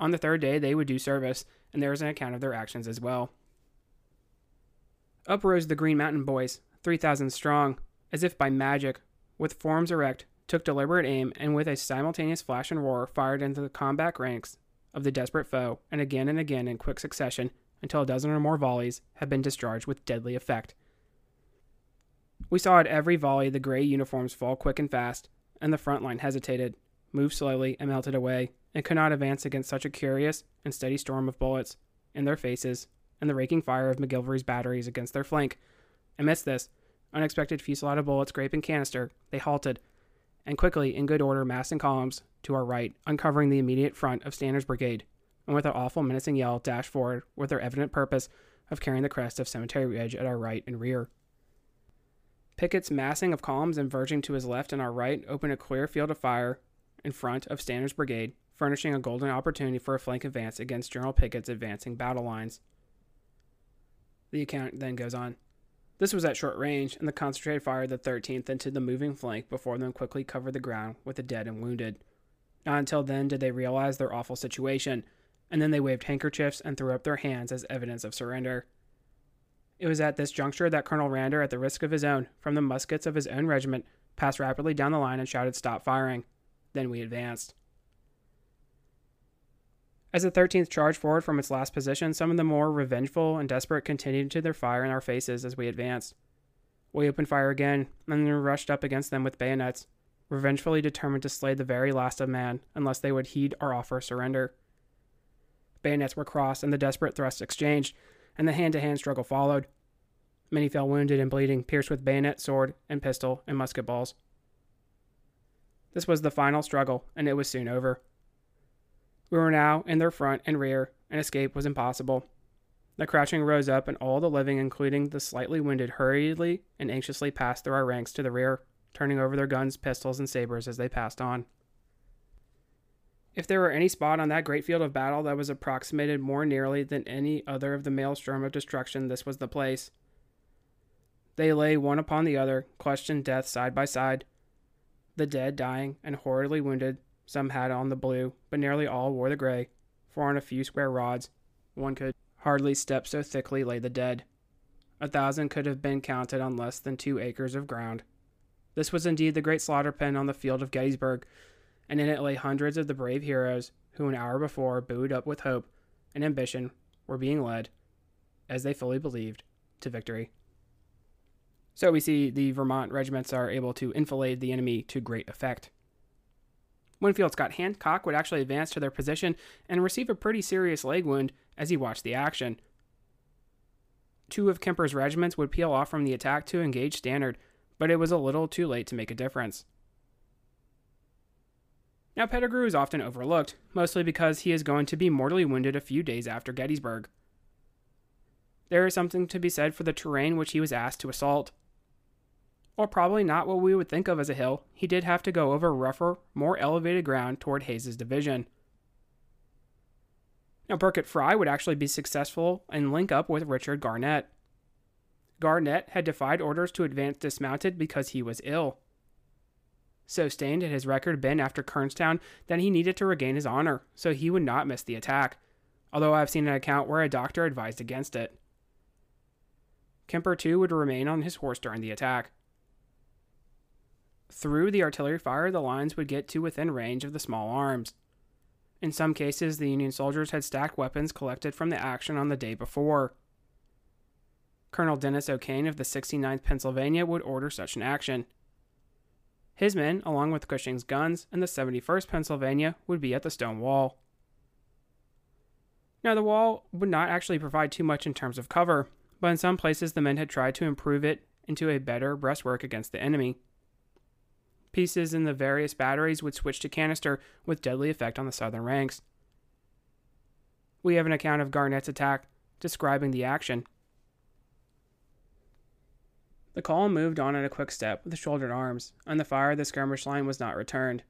On the third day, they would do service, and there is an account of their actions as well. Up rose the Green Mountain Boys, 3,000 strong, as if by magic, with forms erect, took deliberate aim, and with a simultaneous flash and roar fired into the combat ranks of the desperate foe, and again and again in quick succession until a dozen or more volleys had been discharged with deadly effect. We saw at every volley the gray uniforms fall quick and fast, and the front line hesitated, moved slowly, and melted away, and could not advance against such a curious and steady storm of bullets in their faces and the raking fire of McGilvery's batteries against their flank. Amidst this unexpected fusillade of bullets, grape, and canister, they halted, and quickly, in good order, massed in columns to our right, uncovering the immediate front of Stannard's brigade, and with an awful menacing yell dashed forward with their evident purpose of carrying the crest of Cemetery Ridge at our right and rear. Pickett's massing of columns and verging to his left and our right opened a clear field of fire in front of Stannard's brigade, furnishing a golden opportunity for a flank advance against General Pickett's advancing battle lines. The account then goes on. This was at short range, and the concentrated fire of the 13th into the moving flank before them quickly covered the ground with the dead and wounded. Not until then did they realize their awful situation, and then they waved handkerchiefs and threw up their hands as evidence of surrender. It was at this juncture that Colonel Randall, at the risk of his own, from the muskets of his own regiment, passed rapidly down the line and shouted, Stop firing. Then we advanced. As the 13th charged forward from its last position, some of the more revengeful and desperate continued to their fire in our faces as we advanced. We opened fire again, and then rushed up against them with bayonets, revengefully determined to slay the very last of man unless they would heed our offer of surrender. Bayonets were crossed, and the desperate thrusts exchanged, and the hand to hand struggle followed. Many fell wounded and bleeding, pierced with bayonet, sword, and pistol, and musket balls. This was the final struggle, and it was soon over. We were now in their front and rear, and escape was impossible. The crouching rose up, and all the living, including the slightly wounded, hurriedly and anxiously passed through our ranks to the rear, turning over their guns, pistols, and sabers as they passed on. If there were any spot on that great field of battle that was approximated more nearly than any other of the maelstrom of destruction, this was the place. They lay one upon the other, clutched in death side by side. The dead dying and horribly wounded, some had on the blue, but nearly all wore the gray, for on a few square rods one could hardly step so thickly lay the dead. A thousand could have been counted on less than two acres of ground. This was indeed the great slaughter pen on the field of Gettysburg, and in it lay hundreds of the brave heroes who an hour before, buoyed up with hope and ambition, were being led, as they fully believed, to victory. So we see the Vermont regiments are able to enfilade the enemy to great effect. Winfield Scott Hancock would actually advance to their position and receive a pretty serious leg wound as he watched the action. Two of Kemper's regiments would peel off from the attack to engage Stannard, but it was a little too late to make a difference. Now, Pettigrew is often overlooked, mostly because he is going to be mortally wounded a few days after Gettysburg. There is something to be said for the terrain which he was asked to assault. While probably not what we would think of as a hill, he did have to go over rougher, more elevated ground toward Hays's division. Now, Birkett Fry would actually be successful and link up with Richard Garnett. Garnett had defied orders to advance dismounted because he was ill. So stained had his record been after Kernstown that he needed to regain his honor, so he would not miss the attack, although I've seen an account where a doctor advised against it. Kemper, too, would remain on his horse during the attack. Through the artillery fire, the lines would get to within range of the small arms. In some cases, the Union soldiers had stacked weapons collected from the action on the day before. Colonel Dennis O'Kane of the 69th Pennsylvania would order such an action. His men, along with Cushing's guns and the 71st Pennsylvania, would be at the stone wall. Now, the wall would not actually provide too much in terms of cover, but in some places the men had tried to improve it into a better breastwork against the enemy. Pieces in the various batteries would switch to canister with deadly effect on the southern ranks. We have an account of Garnett's attack describing the action. The column moved on at a quick step with shouldered arms, and the fire of the skirmish line was not returned.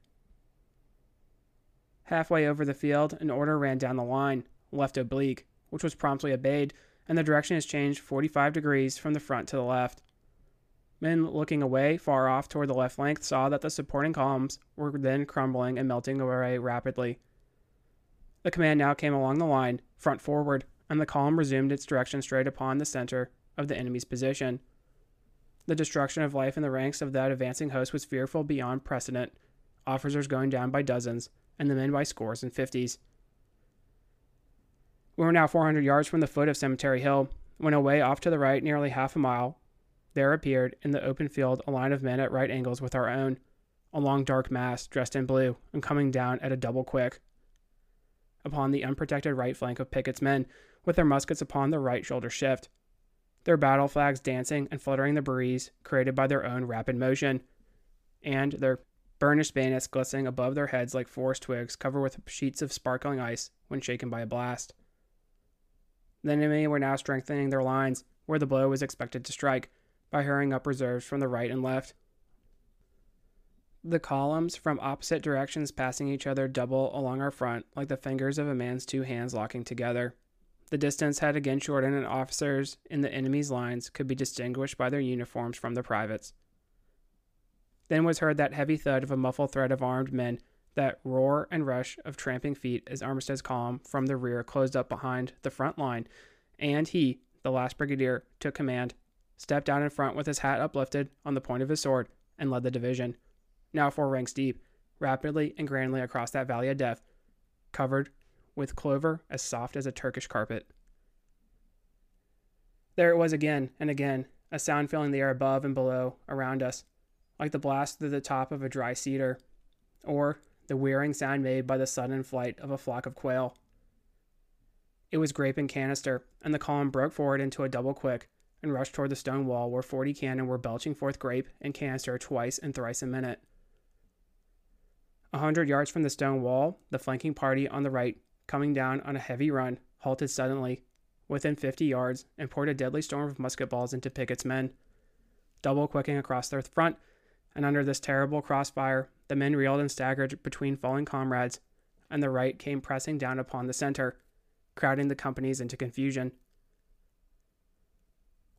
Halfway over the field, an order ran down the line, left oblique, which was promptly obeyed, and the direction is changed 45 degrees from the front to the left. Men looking away far off toward the left flank saw that the supporting columns were then crumbling and melting away rapidly. The command now came along the line, front forward, and the column resumed its direction straight upon the center of the enemy's position. The destruction of life in the ranks of that advancing host was fearful beyond precedent, officers going down by dozens, and the men by scores and fifties. We were now 400 yards from the foot of Cemetery Hill, when away off to the right, nearly half a mile, there appeared in the open field a line of men at right angles with our own, a long dark mass dressed in blue and coming down at a double quick upon the unprotected right flank of Pickett's men, with their muskets upon the right shoulder shift, their battle flags dancing and fluttering the breeze created by their own rapid motion, and their burnished bayonets glistening above their heads like forest twigs covered with sheets of sparkling ice when shaken by a blast. The enemy were now strengthening their lines where the blow was expected to strike, by hurrying up reserves from the right and left. The columns from opposite directions passing each other double along our front, like the fingers of a man's two hands locking together. The distance had again shortened, and officers in the enemy's lines could be distinguished by their uniforms from the privates. Then was heard that heavy thud of a muffled thread of armed men, that roar and rush of tramping feet as Armistead's column from the rear closed up behind the front line, and he, the last brigadier, took command stepped down in front with his hat uplifted on the point of his sword, and led the division, now four ranks deep, rapidly and grandly across that valley of death, covered with clover as soft as a Turkish carpet. There it was again and again, a sound filling the air above and below around us, like the blast through the top of a dry cedar, or the whirring sound made by the sudden flight of a flock of quail. It was grape and canister, and the column broke forward into a double quick, and rushed toward the stone wall where 40 cannon were belching forth grape and canister twice and thrice a minute. A hundred yards from the stone wall, the flanking party on the right, coming down on a heavy run, halted suddenly, within 50 yards, and poured a deadly storm of musket balls into Pickett's men. Double quicking across their front, and under this terrible crossfire, the men reeled and staggered between falling comrades, and the right came pressing down upon the center, crowding the companies into confusion.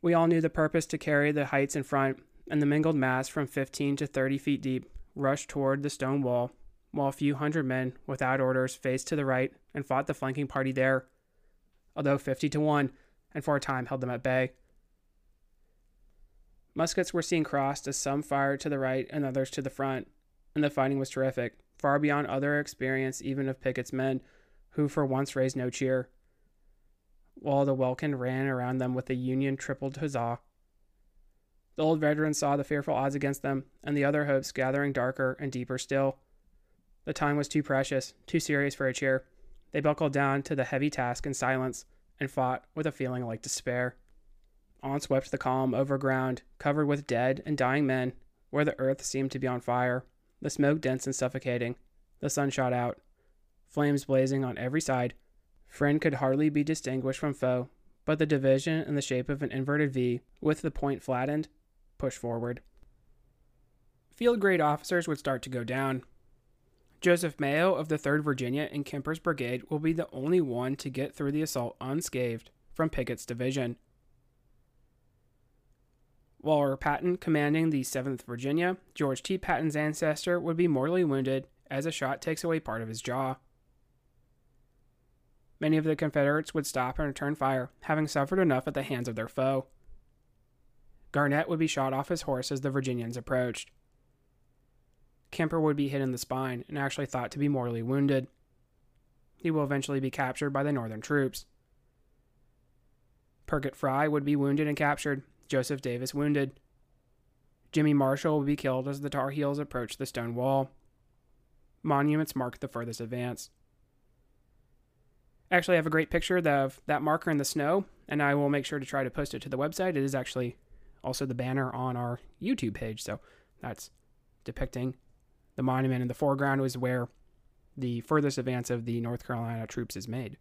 We all knew the purpose to carry the heights in front, and the mingled mass from 15 to 30 feet deep rushed toward the stone wall, while a few hundred men, without orders, faced to the right and fought the flanking party there, although 50 to 1, and for a time held them at bay. Muskets were seen crossed as some fired to the right and others to the front, and the fighting was terrific, far beyond other experience even of Pickett's men, who for once raised no cheer while the welkin ran around them with a Union tripled huzzah. The old veterans saw the fearful odds against them, and the other hopes gathering darker and deeper still. The time was too precious, too serious for a cheer. They buckled down to the heavy task in silence, and fought with a feeling like despair. On swept the column over ground covered with dead and dying men, where the earth seemed to be on fire, the smoke dense and suffocating. The sun shot out, flames blazing on every side, Friend could hardly be distinguished from foe, but the division in the shape of an inverted V, with the point flattened, pushed forward. Field grade officers would start to go down. Joseph Mayo of the 3rd Virginia in Kemper's brigade will be the only one to get through the assault unscathed from Pickett's division. Waller Patton, commanding the 7th Virginia, George T. Patton's ancestor, would be mortally wounded as a shot takes away part of his jaw. Many of the Confederates would stop and return fire, having suffered enough at the hands of their foe. Garnett would be shot off his horse as the Virginians approached. Kemper would be hit in the spine and actually thought to be mortally wounded. He will eventually be captured by the Northern troops. Birkett Fry would be wounded and captured, Joseph Davis wounded. Jimmy Marshall would be killed as the Tar Heels approached the stone wall. Monuments mark the furthest advance. Actually, I have a great picture of that marker in the snow, and I will make sure to try to post it to the website. It is actually also the banner on our YouTube page, so that's depicting the monument in the foreground was where the furthest advance of the North Carolina troops is made.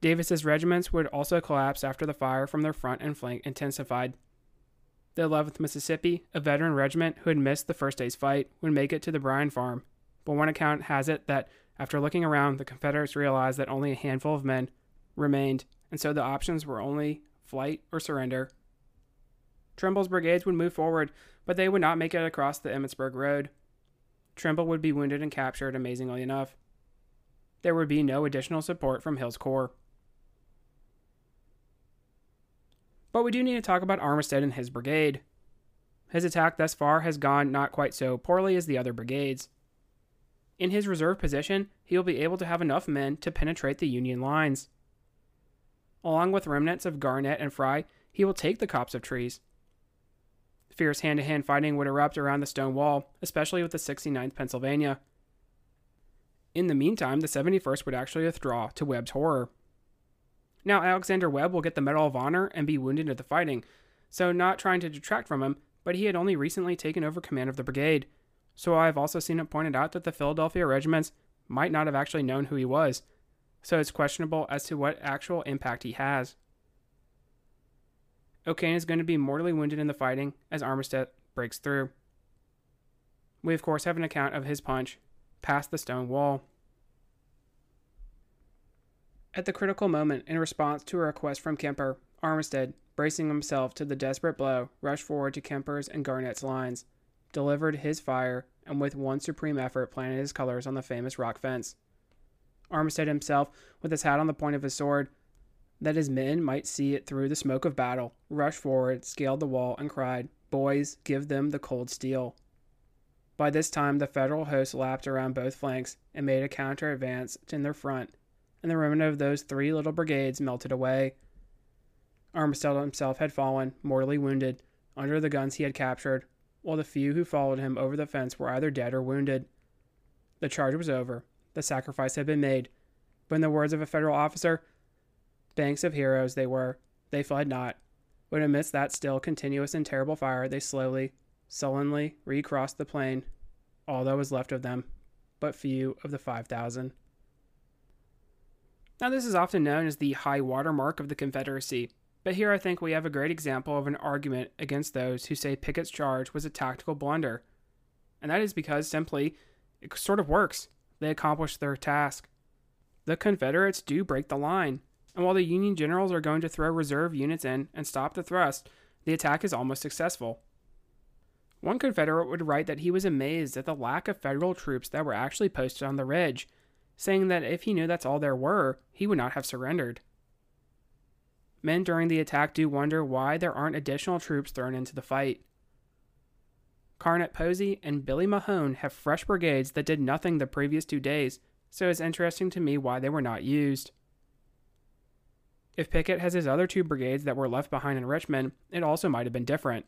Davis's regiments would also collapse after the fire from their front and flank intensified. The 11th Mississippi, a veteran regiment who had missed the first day's fight, would make it to the Bryan farm, but one account has it that after looking around, the Confederates realized that only a handful of men remained, and so the options were only flight or surrender. Trimble's brigades would move forward, but they would not make it across the Emmitsburg Road. Trimble would be wounded and captured, amazingly enough. There would be no additional support from Hill's corps. But we do need to talk about Armistead and his brigade. His attack thus far has gone not quite so poorly as the other brigades. In his reserve position, he will be able to have enough men to penetrate the Union lines. Along with remnants of Garnett and Fry, he will take the copse of trees. Fierce hand to hand fighting would erupt around the stone wall, especially with the 69th Pennsylvania. In the meantime, the 71st would actually withdraw to Webb's horror. Now, Alexander Webb will get the Medal of Honor and be wounded at the fighting, so not trying to detract from him, but he had only recently taken over command of the brigade, so I've also seen it pointed out that the Philadelphia regiments might not have actually known who he was, so it's questionable as to what actual impact he has. O'Kane is going to be mortally wounded in the fighting as Armistead breaks through. We, of course, have an account of his punch past the stone wall. At the critical moment, in response to a request from Kemper, Armistead, bracing himself to the desperate blow, rushed forward to Kemper's and Garnett's lines delivered his fire, and with one supreme effort planted his colors on the famous rock fence. Armistead himself, with his hat on the point of his sword, that his men might see it through the smoke of battle, rushed forward, scaled the wall, and cried, Boys, give them the cold steel. By this time, the Federal host lapped around both flanks and made a counter advance in their front, and the remnant of those three little brigades melted away. Armistead himself had fallen, mortally wounded, under the guns he had captured, while the few who followed him over the fence were either dead or wounded. The charge was over. The sacrifice had been made. But in the words of a federal officer, banks of heroes they were. They fled not. But amidst that still continuous and terrible fire, they slowly, sullenly recrossed the plain, all that was left of them, but few of the 5,000. Now, this is often known as the high water mark of the Confederacy, but here I think we have a great example of an argument against those who say Pickett's charge was a tactical blunder. And that is because simply it sort of works. They accomplish their task. The Confederates do break the line, and while the Union generals are going to throw reserve units in and stop the thrust, the attack is almost successful. One Confederate would write that he was amazed at the lack of Federal troops that were actually posted on the ridge, saying that if he knew that's all there were, he would not have surrendered. Men during the attack do wonder why there aren't additional troops thrown into the fight. Carnot Posey and Billy Mahone have fresh brigades that did nothing the previous two days, so it's interesting to me why they were not used. If Pickett has his other two brigades that were left behind in Richmond, it also might have been different.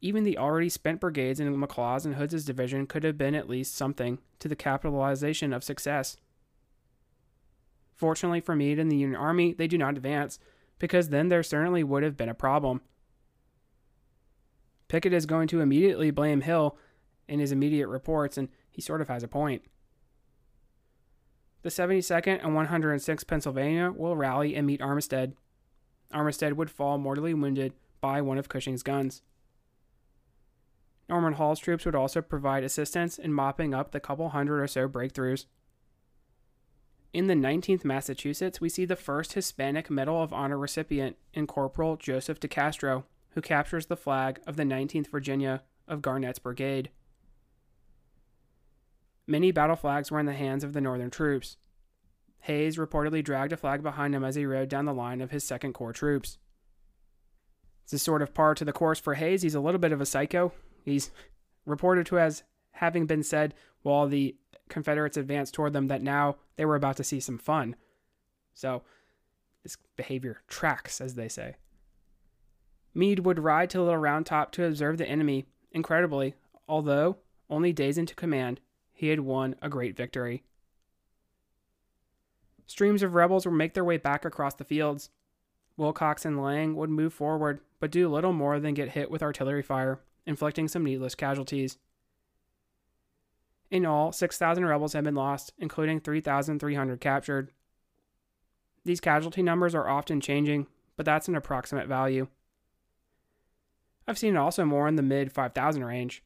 Even the already spent brigades in McLaws and Hood's division could have been at least something to the capitalization of success. Fortunately for Meade and the Union Army, they do not advance, because then there certainly would have been a problem. Pickett is going to immediately blame Hill in his immediate reports, and he sort of has a point. The 72nd and 106th Pennsylvania will rally and meet Armistead. Armistead would fall mortally wounded by one of Cushing's guns. Norman Hall's troops would also provide assistance in mopping up the couple hundred or so breakthroughs. In the 19th Massachusetts, we see the first Hispanic Medal of Honor recipient in Corporal Joseph DeCastro, who captures the flag of the 19th Virginia of Garnett's brigade. Many battle flags were in the hands of the Northern troops. Hays reportedly dragged a flag behind him as he rode down the line of his Second Corps troops. This is sort of par to the course for Hays. He's a little bit of a psycho. He's reported to as having been said while the Confederates advanced toward them that now they were about to see some fun. So, this behavior tracks, as they say. Meade would ride to Little Round Top to observe the enemy. Incredibly, although only days into command, he had won a great victory. Streams of rebels would make their way back across the fields. Wilcox and Lang would move forward, but do little more than get hit with artillery fire, inflicting some needless casualties. In all, 6,000 rebels had been lost, including 3,300 captured. These casualty numbers are often changing, but that's an approximate value. I've seen also more in the mid 5,000 range.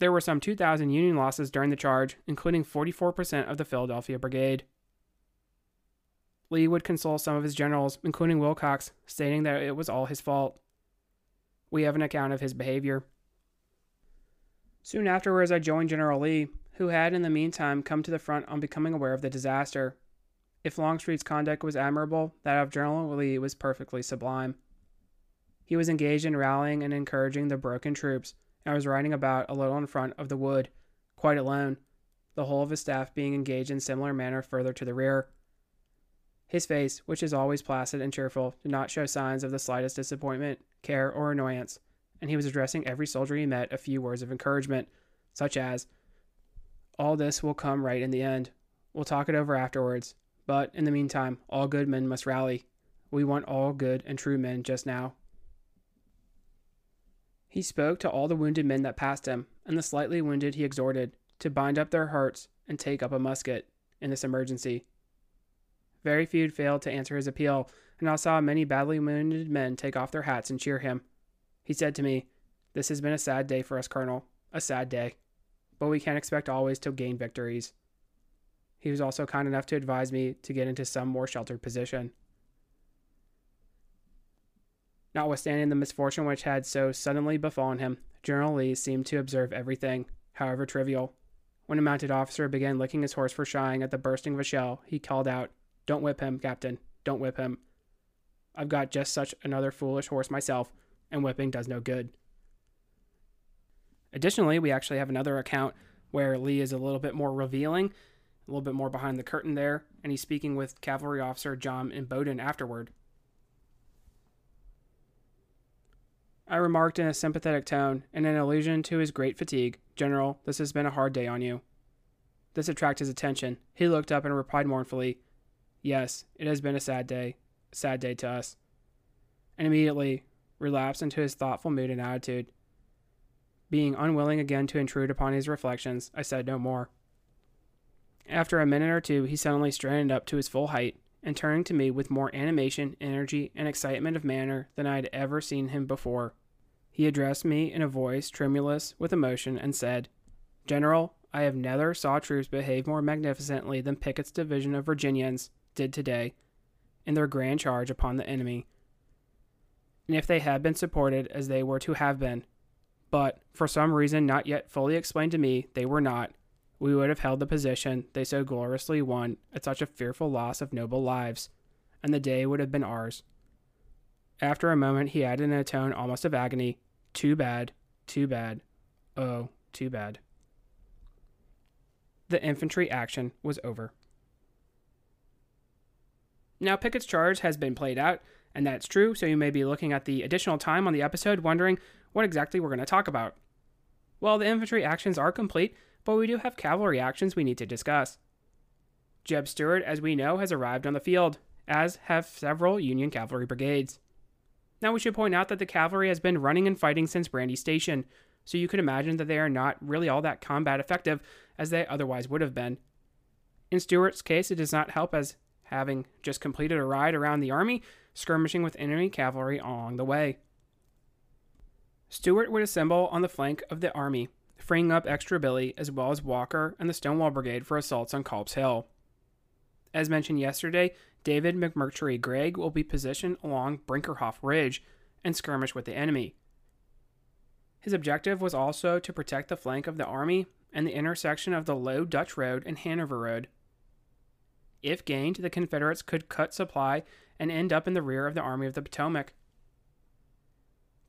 There were some 2,000 Union losses during the charge, including 44% of the Philadelphia Brigade. Lee would console some of his generals, including Wilcox, stating that it was all his fault. We have an account of his behavior. Soon afterwards, I joined General Lee, who had in the meantime come to the front on becoming aware of the disaster. If Longstreet's conduct was admirable, that of General Lee was perfectly sublime. He was engaged in rallying and encouraging the broken troops, and was riding about a little in front of the wood, quite alone, the whole of his staff being engaged in similar manner further to the rear. His face, which is always placid and cheerful, did not show signs of the slightest disappointment, care, or annoyance, and he was addressing every soldier he met a few words of encouragement, such as, All this will come right in the end. We'll talk it over afterwards. But in the meantime, all good men must rally. We want all good and true men just now. He spoke to all the wounded men that passed him, and the slightly wounded he exhorted to bind up their hurts and take up a musket in this emergency. Very few failed to answer his appeal, and I saw many badly wounded men take off their hats and cheer him. He said to me, This has been a sad day for us, Colonel, a sad day, but we can't expect always to gain victories. He was also kind enough to advise me to get into some more sheltered position. Notwithstanding the misfortune which had so suddenly befallen him, General Lee seemed to observe everything, however trivial. When a mounted officer began licking his horse for shying at the bursting of a shell, he called out, Don't whip him, Captain. Don't whip him. I've got just such another foolish horse myself, and whipping does no good. Additionally, we actually have another account where Lee is a little bit more revealing, a little bit more behind the curtain there, and he's speaking with cavalry officer John Imboden afterward. I remarked in a sympathetic tone, and in allusion to his great fatigue, General, this has been a hard day on you. This attracted his attention. He looked up and replied mournfully, Yes, it has been a sad day, a sad day to us. And immediately relapsed into his thoughtful mood and attitude. Being unwilling again to intrude upon his reflections, I said no more. After a minute or two, he suddenly straightened up to his full height and turning to me with more animation, energy, and excitement of manner than I had ever seen him before. He addressed me in a voice tremulous with emotion and said, General, I have never saw troops behave more magnificently than Pickett's division of Virginians did today in their grand charge upon the enemy. And if they had been supported as they were to have been, but for some reason not yet fully explained to me, they were not, we would have held the position they so gloriously won at such a fearful loss of noble lives, and the day would have been ours. After a moment, he added in a tone almost of agony, Too bad, too bad, oh, too bad. The infantry action was over. Now, Pickett's charge has been played out, and that's true, so you may be looking at the additional time on the episode wondering what exactly we're going to talk about. Well, the infantry actions are complete, but we do have cavalry actions we need to discuss. Jeb Stuart, as we know, has arrived on the field, as have several Union cavalry brigades. Now, we should point out that the cavalry has been running and fighting since Brandy Station, so you could imagine that they are not really all that combat effective as they otherwise would have been. In Stuart's case, it does not help as having just completed a ride around the army, skirmishing with enemy cavalry along the way. Stuart would assemble on the flank of the army, freeing up extra Billy as well as Walker and the Stonewall Brigade for assaults on Culp's Hill. As mentioned yesterday, David McMurtry Gregg will be positioned along Brinkerhoff Ridge and skirmish with the enemy. His objective was also to protect the flank of the army and the intersection of the Low Dutch Road and Hanover Road. If gained, the Confederates could cut supply and end up in the rear of the Army of the Potomac.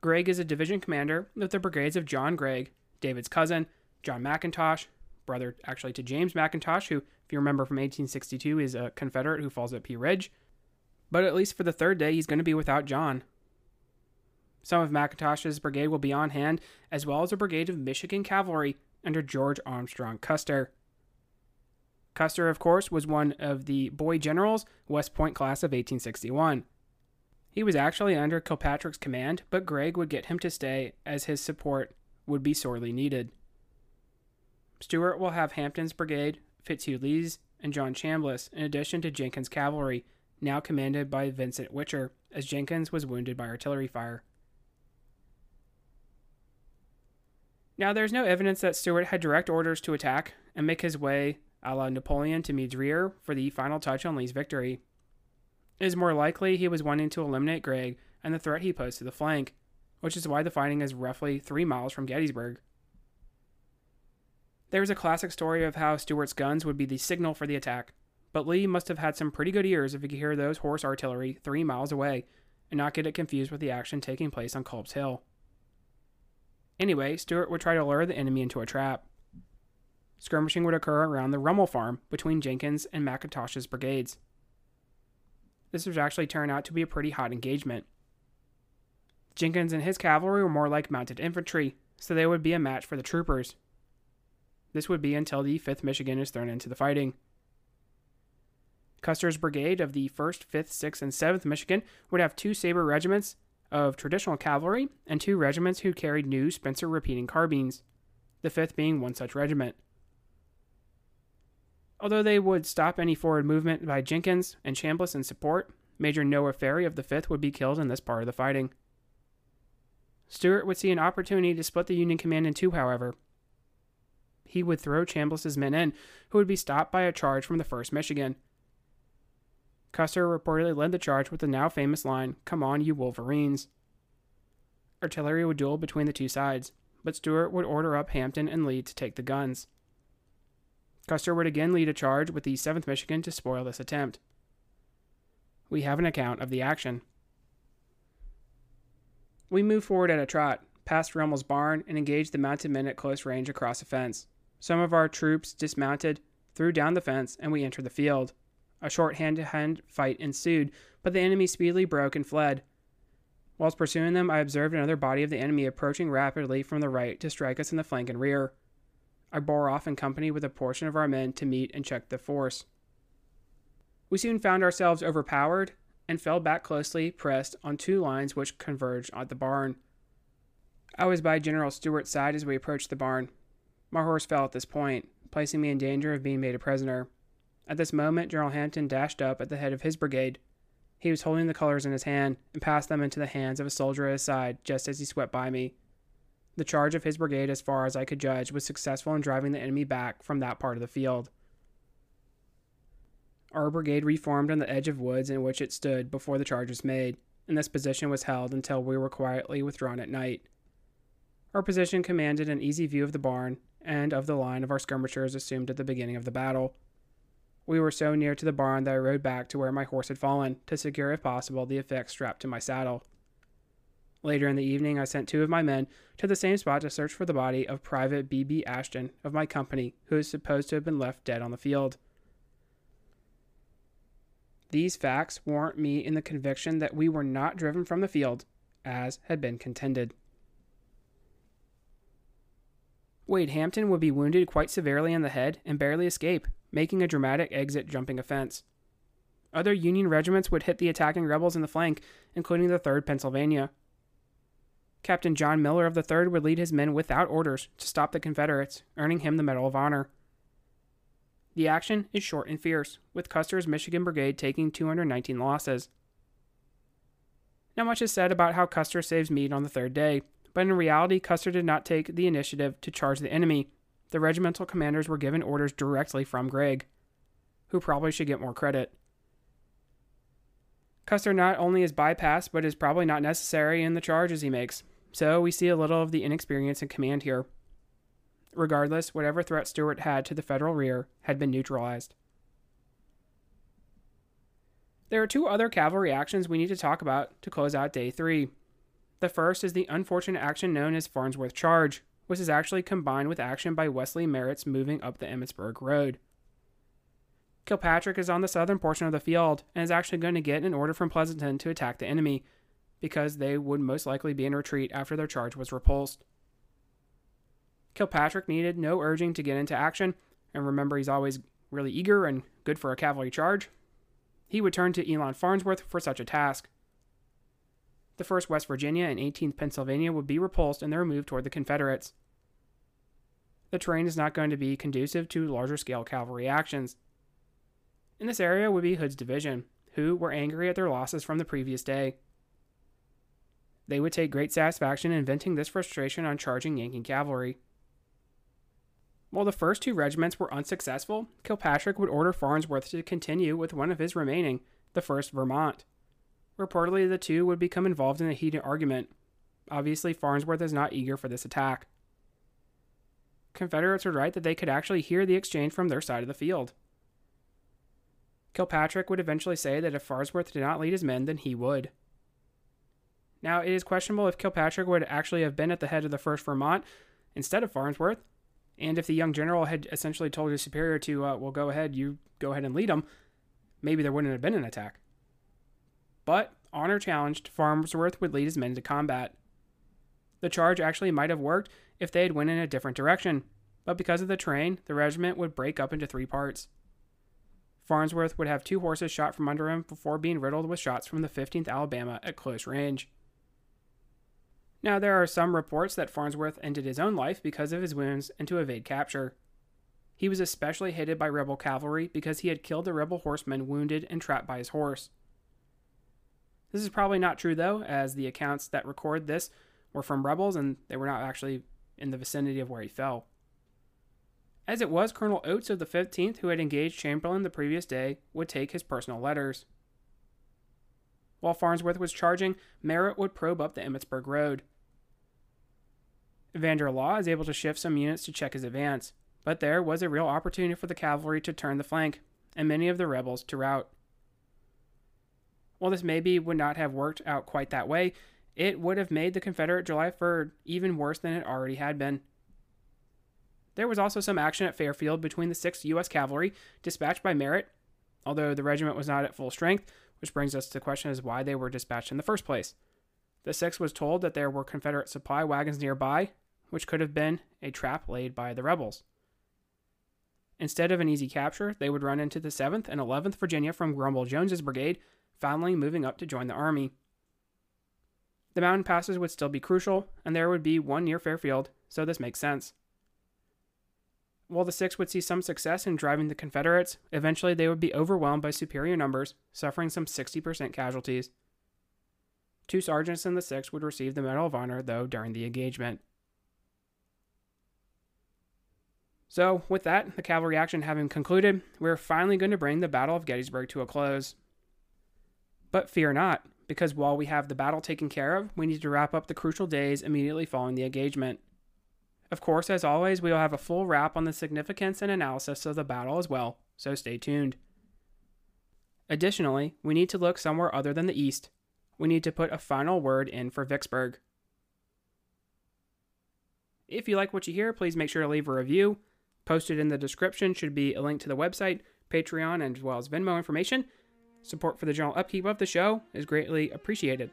Gregg is a division commander with the brigades of John Gregg, David's cousin, John McIntosh, brother actually to James McIntosh, who, if you remember from 1862, is a Confederate who falls at Pea Ridge. But at least for the third day, he's going to be without John. Some of McIntosh's brigade will be on hand, as well as a brigade of Michigan cavalry under George Armstrong Custer. Custer, of course, was one of the boy generals, West Point class of 1861. He was actually under Kilpatrick's command, but Gregg would get him to stay as his support would be sorely needed. Stuart will have Hampton's brigade, Fitzhugh Lee's, and John Chambliss, in addition to Jenkins' cavalry, now commanded by Vincent Witcher, as Jenkins was wounded by artillery fire. Now, there's no evidence that Stuart had direct orders to attack and make his way a la Napoleon to rear for the final touch on Lee's victory. It is more likely he was wanting to eliminate Gregg and the threat he posed to the flank, which is why the fighting is roughly three miles from Gettysburg. There is a classic story of how Stuart's guns would be the signal for the attack, but Lee must have had some pretty good ears if he could hear those horse artillery three miles away and not get it confused with the action taking place on Culp's Hill. Anyway, Stuart would try to lure the enemy into a trap. Skirmishing would occur around the Rummel farm between Jenkins and McIntosh's brigades. This would actually turn out to be a pretty hot engagement. Jenkins and his cavalry were more like mounted infantry, so they would be a match for the troopers. This would be until the 5th Michigan is thrown into the fighting. Custer's brigade of the 1st, 5th, 6th, and 7th Michigan would have two saber regiments of traditional cavalry and two regiments who carried new Spencer repeating carbines, the 5th being one such regiment. Although they would stop any forward movement by Jenkins and Chambliss in support, Major Noah Ferry of the 5th would be killed in this part of the fighting. Stuart would see an opportunity to split the Union command in two, however. He would throw Chambliss's men in, who would be stopped by a charge from the 1st Michigan. Custer reportedly led the charge with the now famous line, Come on, you Wolverines. Artillery would duel between the two sides, but Stuart would order up Hampton and Lee to take the guns. Custer would again lead a charge with the 7th Michigan to spoil this attempt. We have an account of the action. We move forward at a trot, past Rummel's barn, and engage the mounted men at close range across a fence. Some of our troops dismounted, threw down the fence, and we entered the field. A short hand to hand fight ensued, but the enemy speedily broke and fled. Whilst pursuing them, I observed another body of the enemy approaching rapidly from the right to strike us in the flank and rear. I bore off in company with a portion of our men to meet and check the force. We soon found ourselves overpowered and fell back closely pressed on two lines which converged at the barn. I was by General Stuart's side as we approached the barn. My horse fell at this point, placing me in danger of being made a prisoner. At this moment, General Hampton dashed up at the head of his brigade. He was holding the colors in his hand and passed them into the hands of a soldier at his side just as he swept by me. The charge of his brigade, as far as I could judge, was successful in driving the enemy back from that part of the field. Our brigade reformed on the edge of woods in which it stood before the charge was made, and this position was held until we were quietly withdrawn at night. Our position commanded an easy view of the barn and of the line of our skirmishers assumed at the beginning of the battle. We were so near to the barn that I rode back to where my horse had fallen, to secure, if possible, the effects strapped to my saddle. Later in the evening, I sent two of my men to the same spot to search for the body of Private B. B. Ashton of my company, who is supposed to have been left dead on the field. These facts warrant me in the conviction that we were not driven from the field, as had been contended. Wade Hampton would be wounded quite severely in the head and barely escape, making a dramatic exit jumping a fence. Other Union regiments would hit the attacking rebels in the flank, including the 3rd Pennsylvania. Captain John Miller of the 3rd would lead his men without orders to stop the Confederates, earning him the Medal of Honor. The action is short and fierce, with Custer's Michigan Brigade taking 219 losses. Now, much is said about how Custer saves Meade on the third day, but in reality, Custer did not take the initiative to charge the enemy. The regimental commanders were given orders directly from Gregg, who probably should get more credit. Custer not only is bypassed, but is probably not necessary in the charges he makes, so we see a little of the inexperience in command here. Regardless, whatever threat Stuart had to the Federal rear had been neutralized. There are two other cavalry actions we need to talk about to close out day three. The first is the unfortunate action known as Farnsworth Charge, which is actually combined with action by Wesley Merritt's moving up the Emmitsburg Road. Kilpatrick is on the southern portion of the field and is actually going to get an order from Pleasonton to attack the enemy, because they would most likely be in retreat after their charge was repulsed. Kilpatrick needed no urging to get into action, and remember he's always really eager and good for a cavalry charge. He would turn to Elon Farnsworth for such a task the 1st West Virginia and 18th Pennsylvania would be repulsed in their move toward the Confederates. The terrain is not going to be conducive to larger scale cavalry actions. In this area would be Hood's division, who were angry at their losses from the previous day. They would take great satisfaction in venting this frustration on charging Yankee cavalry. While the first two regiments were unsuccessful, Kilpatrick would order Farnsworth to continue with one of his remaining, the 1st Vermont. Reportedly, the two would become involved in a heated argument. Obviously, Farnsworth is not eager for this attack. Confederates would write that they could actually hear the exchange from their side of the field. Kilpatrick would eventually say that if Farnsworth did not lead his men, then he would. Now, it is questionable if Kilpatrick would actually have been at the head of the 1st Vermont instead of Farnsworth, and if the young general had essentially told his superior to, uh, well, go ahead, you go ahead and lead them, maybe there wouldn't have been an attack but honor challenged, Farnsworth would lead his men to combat. The charge actually might have worked if they had went in a different direction, but because of the terrain, the regiment would break up into three parts. Farnsworth would have two horses shot from under him before being riddled with shots from the 15th Alabama at close range. Now, there are some reports that Farnsworth ended his own life because of his wounds and to evade capture. He was especially hated by rebel cavalry because he had killed the rebel horsemen wounded and trapped by his horse. This is probably not true, though, as the accounts that record this were from rebels and they were not actually in the vicinity of where he fell. As it was, Colonel Oates of the 15th, who had engaged Chamberlain the previous day, would take his personal letters. While Farnsworth was charging, Merritt would probe up the Emmitsburg Road. Evander Law is able to shift some units to check his advance, but there was a real opportunity for the cavalry to turn the flank, and many of the rebels to rout. While this maybe would not have worked out quite that way, it would have made the Confederate July 3rd even worse than it already had been. There was also some action at Fairfield between the 6th U.S. Cavalry, dispatched by Merritt, although the regiment was not at full strength, which brings us to the question as why they were dispatched in the first place. The 6th was told that there were Confederate supply wagons nearby, which could have been a trap laid by the rebels. Instead of an easy capture, they would run into the 7th and 11th Virginia from Grumble Jones's brigade, finally moving up to join the army. The mountain passes would still be crucial, and there would be one near Fairfield, so this makes sense. While the 6th would see some success in driving the Confederates, eventually they would be overwhelmed by superior numbers, suffering some 60% casualties. Two sergeants in the 6th would receive the Medal of Honor, though, during the engagement. So, with that, the cavalry action having concluded, we're finally going to bring the Battle of Gettysburg to a close. But fear not, because while we have the battle taken care of, we need to wrap up the crucial days immediately following the engagement. Of course, as always, we will have a full wrap on the significance and analysis of the battle as well, so stay tuned. Additionally, we need to look somewhere other than the east. We need to put a final word in for Vicksburg. If you like what you hear, please make sure to leave a review. Posted in the description should be a link to the website, Patreon, and as well as Venmo information. Support for the general upkeep of the show is greatly appreciated.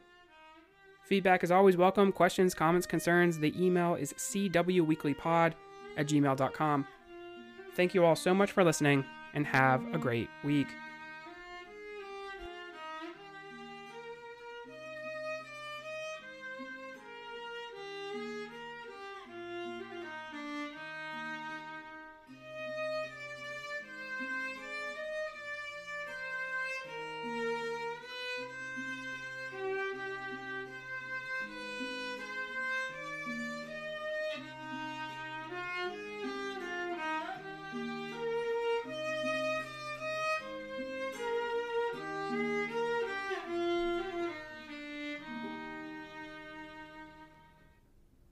Feedback is always welcome. Questions, comments, concerns. The email is cwweeklypod at gmail.com. Thank you all so much for listening and have a great week.